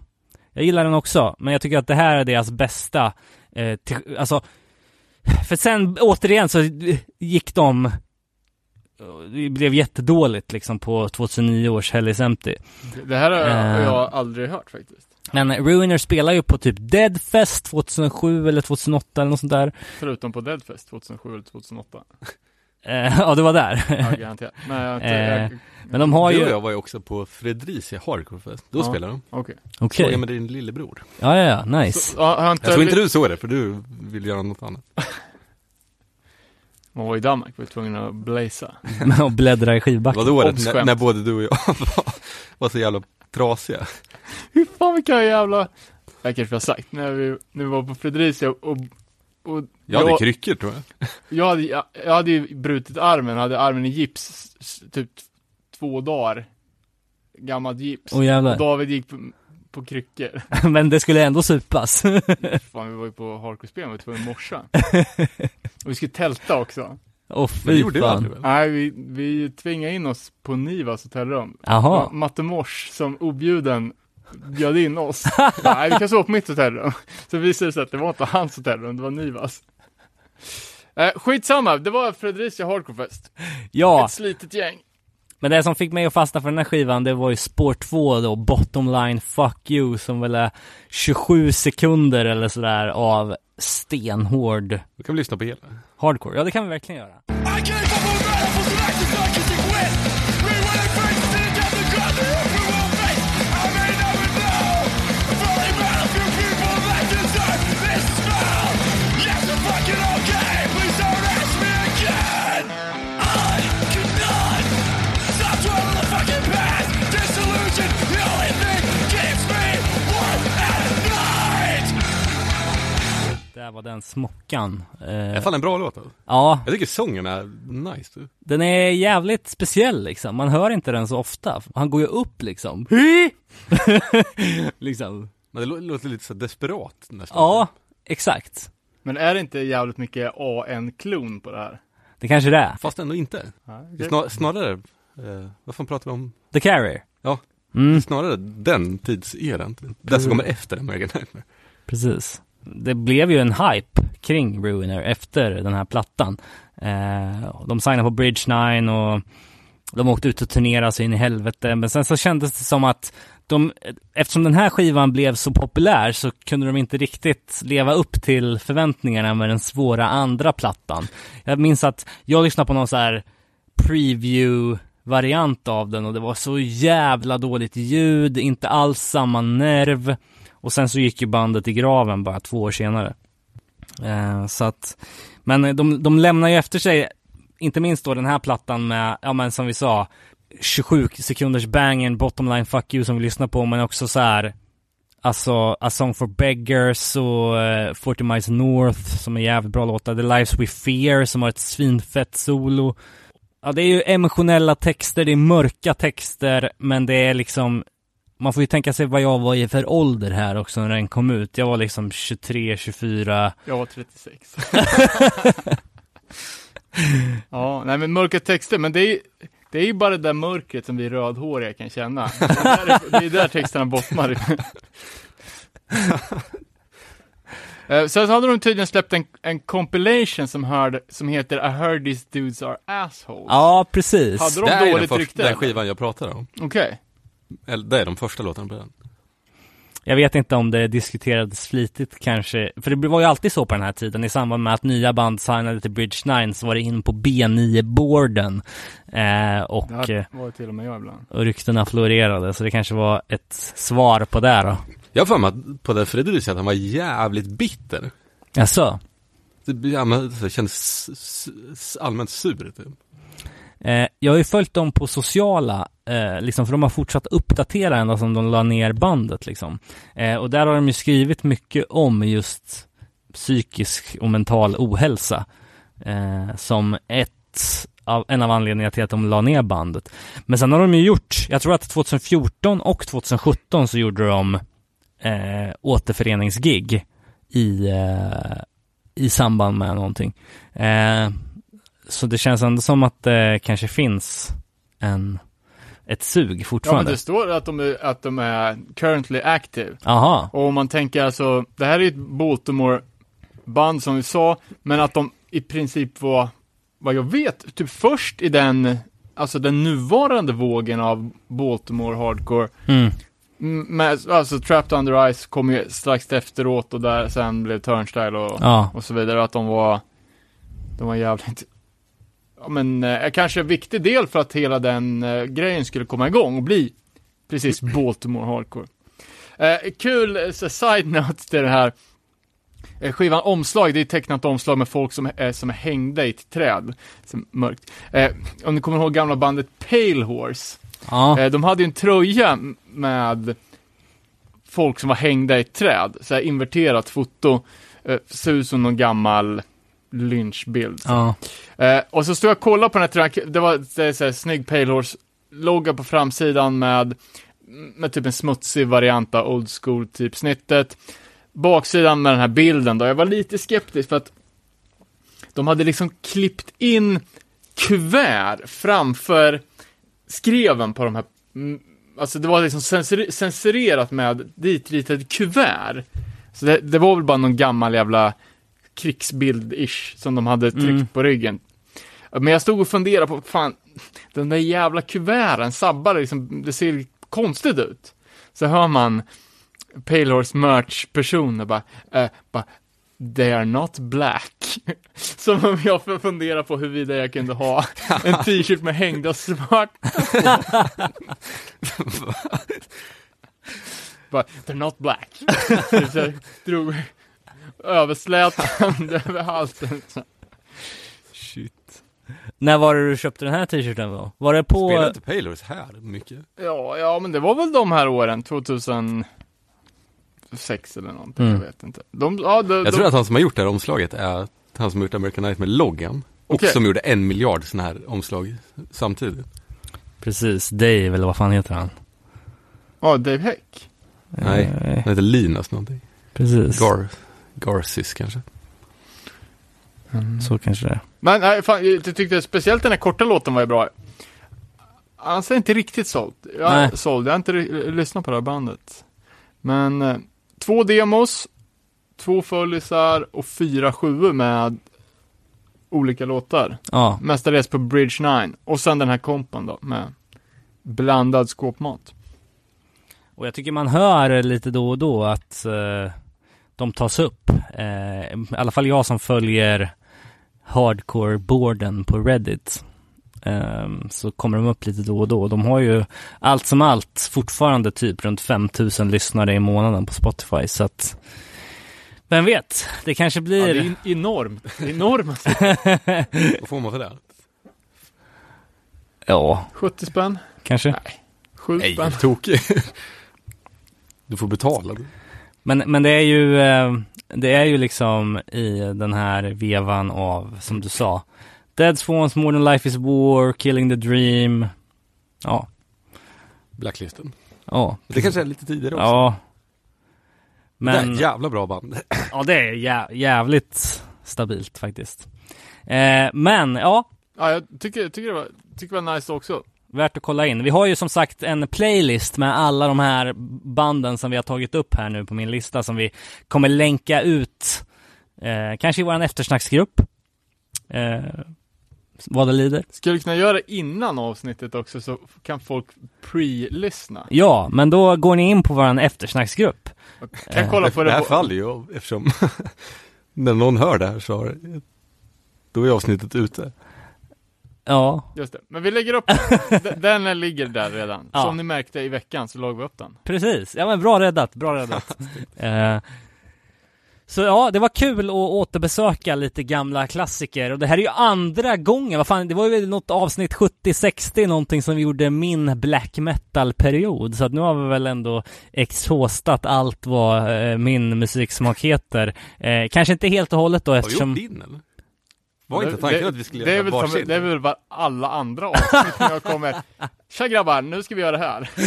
jag gillar den också. Men jag tycker att det här är deras bästa. Eh, till, alltså, för sen återigen så gick de det blev jättedåligt liksom på 2009 års Hellis Empty. Det här har jag, har Eh. jag aldrig hört faktiskt. Men Ruiner spelar ju på typ Deadfest 2007 eller 2008 eller något sånt där. Förutom på Deadfest 2007 eller 2008. Eh, ja, det var där. Ja, garanterat. Men jag, inte- Eh, jag, Men de har Du ju... och jag var ju också på Fredricia Hardcore Fest. Då Ja. spelade de. okej. Okej. Såg jag med din lillebror. Ja, ja, ja, nice. Så, ja, inte, Jag tror inte du såg det, för du vill göra något annat. [LAUGHS] Man var i Danmark, var tvungen att blaza. [LAUGHS] och bläddra i skivbacken. Vadå, när, när både du och jag var, [LAUGHS] var så jävla trasiga. Hur fan vilka jävla... Jag kanske har sagt, när vi, när vi var på Fredricia och, och Jag hade jag, kryckor tror jag. jag, hade, jag, jag hade ju brutit armen, hade armen i gips, typ två dagar. Gammalt gips. Och jävlar. David gick på, kryckor. [LAUGHS] Men det skulle ändå supas. [LAUGHS] Fan, vi var ju på hardcore-spel, vi var tvungna att morsa. och vi skulle tälta också. Åh det fy gjorde fan. Nej, vi, vi tvingade in oss på Nivas hotellrum. Jaha. Ma- Matte Mors som objuden bjöd in oss. [LAUGHS] Nej, vi kan sova på mitt hotellrum. Så visade det sig att det var inte hans hotellrum, det var Nivas. Eh, skitsamma, det var Fredricia Hardcore Fest. Ja, Ett slitet gäng. Men det som fick mig att fastna för den här skivan, det var ju spår 2 då, Bottom Line Fuck You, som väl är 27 sekunder eller sådär av stenhård Då kan vi lyssna på hela. hardcore. Ja, det kan vi verkligen göra. Det var den smockan. Det Eh, är fan en bra låt alltså. ja, Jag tycker sången är nice. Du. den är jävligt speciell liksom. Man hör inte den så ofta. Han går ju upp liksom. [LAUGHS] liksom. Men det lå- låter lite så desperat nästan. Ja, exakt. Men är det inte jävligt mycket AN-klon på det här? Det kanske det är. Fast ändå inte. Det är snar, snarare, eh, vad fan pratar vi om? The Carrier. Ja. Mm. Snarare den tidseran. Den som kommer efter American Nightmare. Precis. Det blev ju en hype kring Ruiner efter den här plattan. Eh, de signade på Bridge 9 och de åkte ut och turnerade sig in i helvete. Men sen så kändes det som att de, eftersom den här skivan blev så populär så kunde de inte riktigt leva upp till förväntningarna med den svåra andra plattan. Jag minns att jag lyssnade på någon så här preview variant av den och det var så jävla dåligt ljud, inte alls samma nerv. Och sen så gick ju bandet i graven bara två år senare. Eh, så att, men de, de lämnar ju efter sig, inte minst då den här plattan med, ja men som vi sa, 27 sekunders bang bottom line fuck you som vi lyssnar på, men också så här Alltså A Song for Beggars och eh, uh, 40 Miles North som är jävligt bra låtar. The Lives We Fear som har ett svinfett solo. Ja, det är ju emotionella texter, det är mörka texter, men det är liksom man får ju tänka sig vad jag var i för ålder här också när den kom ut. Jag var liksom 23, 24. Jag var 36. [LAUGHS] ja, nej men mörka texter, men det är det är ju bara det där mörkret som vi rödhåriga kan känna. Det är där, det är där texterna bottnar. [LAUGHS] Eh, Sen så hade de tydligen släppt en, en compilation som, hörde, som heter I heard these dudes are assholes. Ja, precis. Hade de det är den, dåligt första, rykte? den skivan jag pratar om. Okej. Eller, det är de första låtarna på den. Jag vet inte om det diskuterades flitigt kanske, för det var ju alltid så på den här tiden i samband med att nya band signade till Bridge 9 så var det in på B9-boarden eh, och, Det eh, var till och med jag ibland. och ryktena florerade så det kanske var ett svar på det då. Jag har för mig att på det Fredrik säger att han var jävligt bitter. Jaså? Det, ja, men, det kändes s- s- allmänt sur typ. Eh, jag har ju följt dem på sociala, eh, liksom, för de har fortsatt uppdatera ända som de la ner bandet liksom. Eh, och där har de ju skrivit mycket om just psykisk och mental ohälsa. Eh, som ett av, en av anledningarna till att de la ner bandet. Men sen har de ju gjort, jag tror att 2014 och 2017 så gjorde de eh, återföreningsgig i, eh, i samband med någonting. Eh, så det känns ändå som att det kanske finns en, ett sug Ja, men fortfarande. det står att de, är, att de är currently active. Jaha, Och om man tänker alltså, det här är ett Baltimore-band som vi sa, men att de i princip var, vad jag vet, typ först i den, alltså den nuvarande vågen av Baltimore hardcore. Mm, Med, alltså Trapped Under Ice kom ju strax efteråt och där sen blev Turnstyle och, ja, och så vidare, att de var, de var jävligt, ja men eh, kanske en viktig del för att hela den eh, grejen skulle komma igång och bli precis [CLEARS THROAT] Baltimore hardcore. Eh, kul eh, så side note till det här. Eh, skivan omslag, det är tecknat omslag med folk som, är som är hängda i ett träd. Som mörkt. Eh, om ni kommer ihåg gamla bandet Pale Horse. ja, Eh, de hade ju en tröja med folk som var hängda i ett träd. Så inverterat foto. Eh, ser ut som någon gammal lynchbild. ja, Eh, och så stod jag och kollade på den här tröjan. Det var det är så här, snygg Pale Horse-logga på framsidan med, med typ en smutsig variant av old school typ snittet. Baksidan med den här bilden då. Jag var lite skeptisk för att de hade liksom klippt in kuvert framför skreven på de här mm, Alltså det var liksom censur- censurerat med ditritade kuvert. Så det, det var väl bara någon gammal jävla krigsbild-ish som de hade tryckt Mm. på ryggen. Men jag stod och funderade på, fan, den där jävla kuverten sabbar liksom, det ser konstigt ut. Så hör man Pale Horse merch-personer bara, eh, bara, they are not black. [LAUGHS] Som om jag får fundera på huruvida jag kunde ha [LAUGHS] en t-shirt med hängda svart. [LAUGHS] bara, they're not black. Så jag drog överslätande [LAUGHS] över halsen. shit. När var det du köpte den här t-shirten då? Var det på... Spelar inte Paylors här mycket? Ja, ja, men det var väl de här åren, 2006 eller någonting, Mm. jag vet inte. De, ja, de, Jag de, tror att han som har gjort det här omslaget är han som har gjort American Nightmare-loggan. Och Okej. som gjorde en miljard sådana här omslag samtidigt. Precis, Dave eller vad fan heter han? Ja, Dave Heck. Nej, Eh, Han heter Linus någonting. precis. Gar, Garcis kanske. Så kanske det är. Men nej, fan, jag tyckte speciellt den här korta låten var ju bra. Annars är inte riktigt såld. Jag Nej. såld, jag har inte lyssnat på det här bandet. Men eh, två demos, två föllisar och fyra sjuor med olika låtar. Ja, Mestadels på Bridge 9. Och sen den här kompan då, med blandad skåpmat. och jag tycker man hör lite då och då att eh, de tas upp. Eh, I alla fall jag som följer hardcore-boarden på Reddit. Ehm, så kommer de upp lite då och då. De har ju allt som allt fortfarande typ runt 5000 lyssnare i månaden på Spotify. Så att vem vet, det kanske Ja, blir... det är en- enormt. Enormt. [LAUGHS] Vad får man för det? ja, 70 spänn. kanske. 7 Nej, spänn. tokig. Du får betala. Men, men det är ju, eh, det är ju liksom i den här vevan av, som du sa, Dead Swans, More than Life is War, Killing the Dream. Ja, Blacklisten. ja, Det kanske är lite tidigare också. ja. Det är Men, ett jävla bra band. ja det är jä- jävligt stabilt faktiskt. Eh, men, ja, Ja, jag tycker, tycker, det var, tycker det var nice också. Värt att kolla in. Vi har ju som sagt en playlist med alla de här banden som vi har tagit upp här nu på min lista som vi kommer länka ut, eh, kanske i våran eftersnacksgrupp. Eh, vad det lider. Skulle kunna göra det innan avsnittet också så kan folk pre-lyssna. Ja, men då går ni in på våran eftersnacksgrupp. Kan kolla på det det här faller ju eftersom [LAUGHS] när någon hör det här så har, då är avsnittet ute. Ja, Just det. Men vi lägger upp [LAUGHS] den. Den ligger där redan. Ja. Som ni märkte i veckan så låg vi upp den. precis. Ja men bra räddat, bra räddat. [LAUGHS] eh, så ja, det var kul att återbesöka lite gamla klassiker och det här är ju andra gången, vad fan, det var ju något avsnitt 70-60 någonting som vi gjorde min black metal-period, så att nu har vi väl ändå exhaustat allt vad eh, min musiksmak heter. Eh, kanske inte helt och hållet då Har vi eftersom... gjort din eller? Var inte Det- tanken det- att vi skulle det göra väl som, varsin? Det är väl bara alla andra avsnitt när jag kommer. [LAUGHS] Tja grabbar, nu ska vi göra det här. [LAUGHS]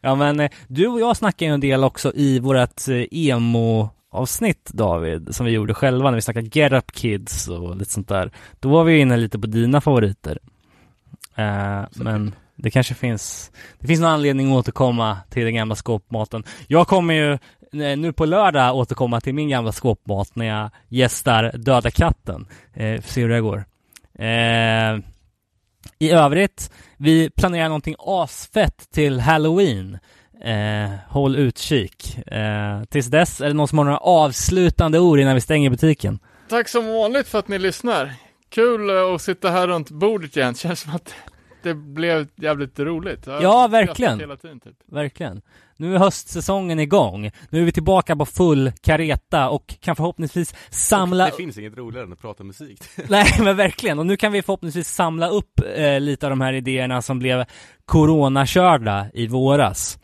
Ja men eh, du och jag snackade ju en del också i vårat eh, emo-avsnitt David, som vi gjorde själva när vi snackade Get Up Kids och lite sånt där. Då var vi inne lite på dina favoriter. Eh, men det kanske finns, det finns någon anledning att återkomma till den gamla skåpmaten. Jag kommer ju eh, nu på lördag återkomma till min gamla skåpmat när jag gästar Döda katten. Eh, får se hur det går. Eh, I övrigt, vi planerar någonting asfett till Halloween. Eh, håll utkik. Eh, tills dess, är det någon som har några avslutande ord innan vi stänger butiken? Tack som vanligt för att ni lyssnar. Kul eh, att sitta här runt bordet igen. Känns som att det blev jävligt roligt. Jag Ja, verkligen. Hela tiden, typ. Verkligen. Nu är höstsäsongen igång. Nu är vi tillbaka på full kareta och kan förhoppningsvis samla... Det finns inget roligare än att prata musik. [LAUGHS] Nej men verkligen, och nu kan vi förhoppningsvis samla upp eh, lite av de här idéerna som blev coronakörda i våras.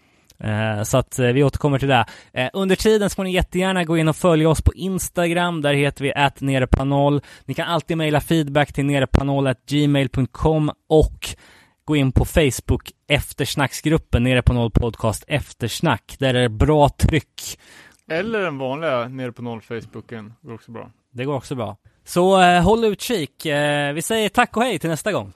Eh, så att eh, vi återkommer till det. Eh, under tiden så får ni jättegärna gå in och följa oss på Instagram, där heter vi att nerepanol. Ni kan alltid mejla feedback till nerepanol.gmail.com och gå in på Facebook eftersnacksgruppen nere på noll podcast eftersnack. Där är det bra tryck. Eller den vanliga nere på noll Facebooken. Går också bra. Det går också bra. Så eh, håll utkik. Eh, vi säger tack och hej till nästa gång.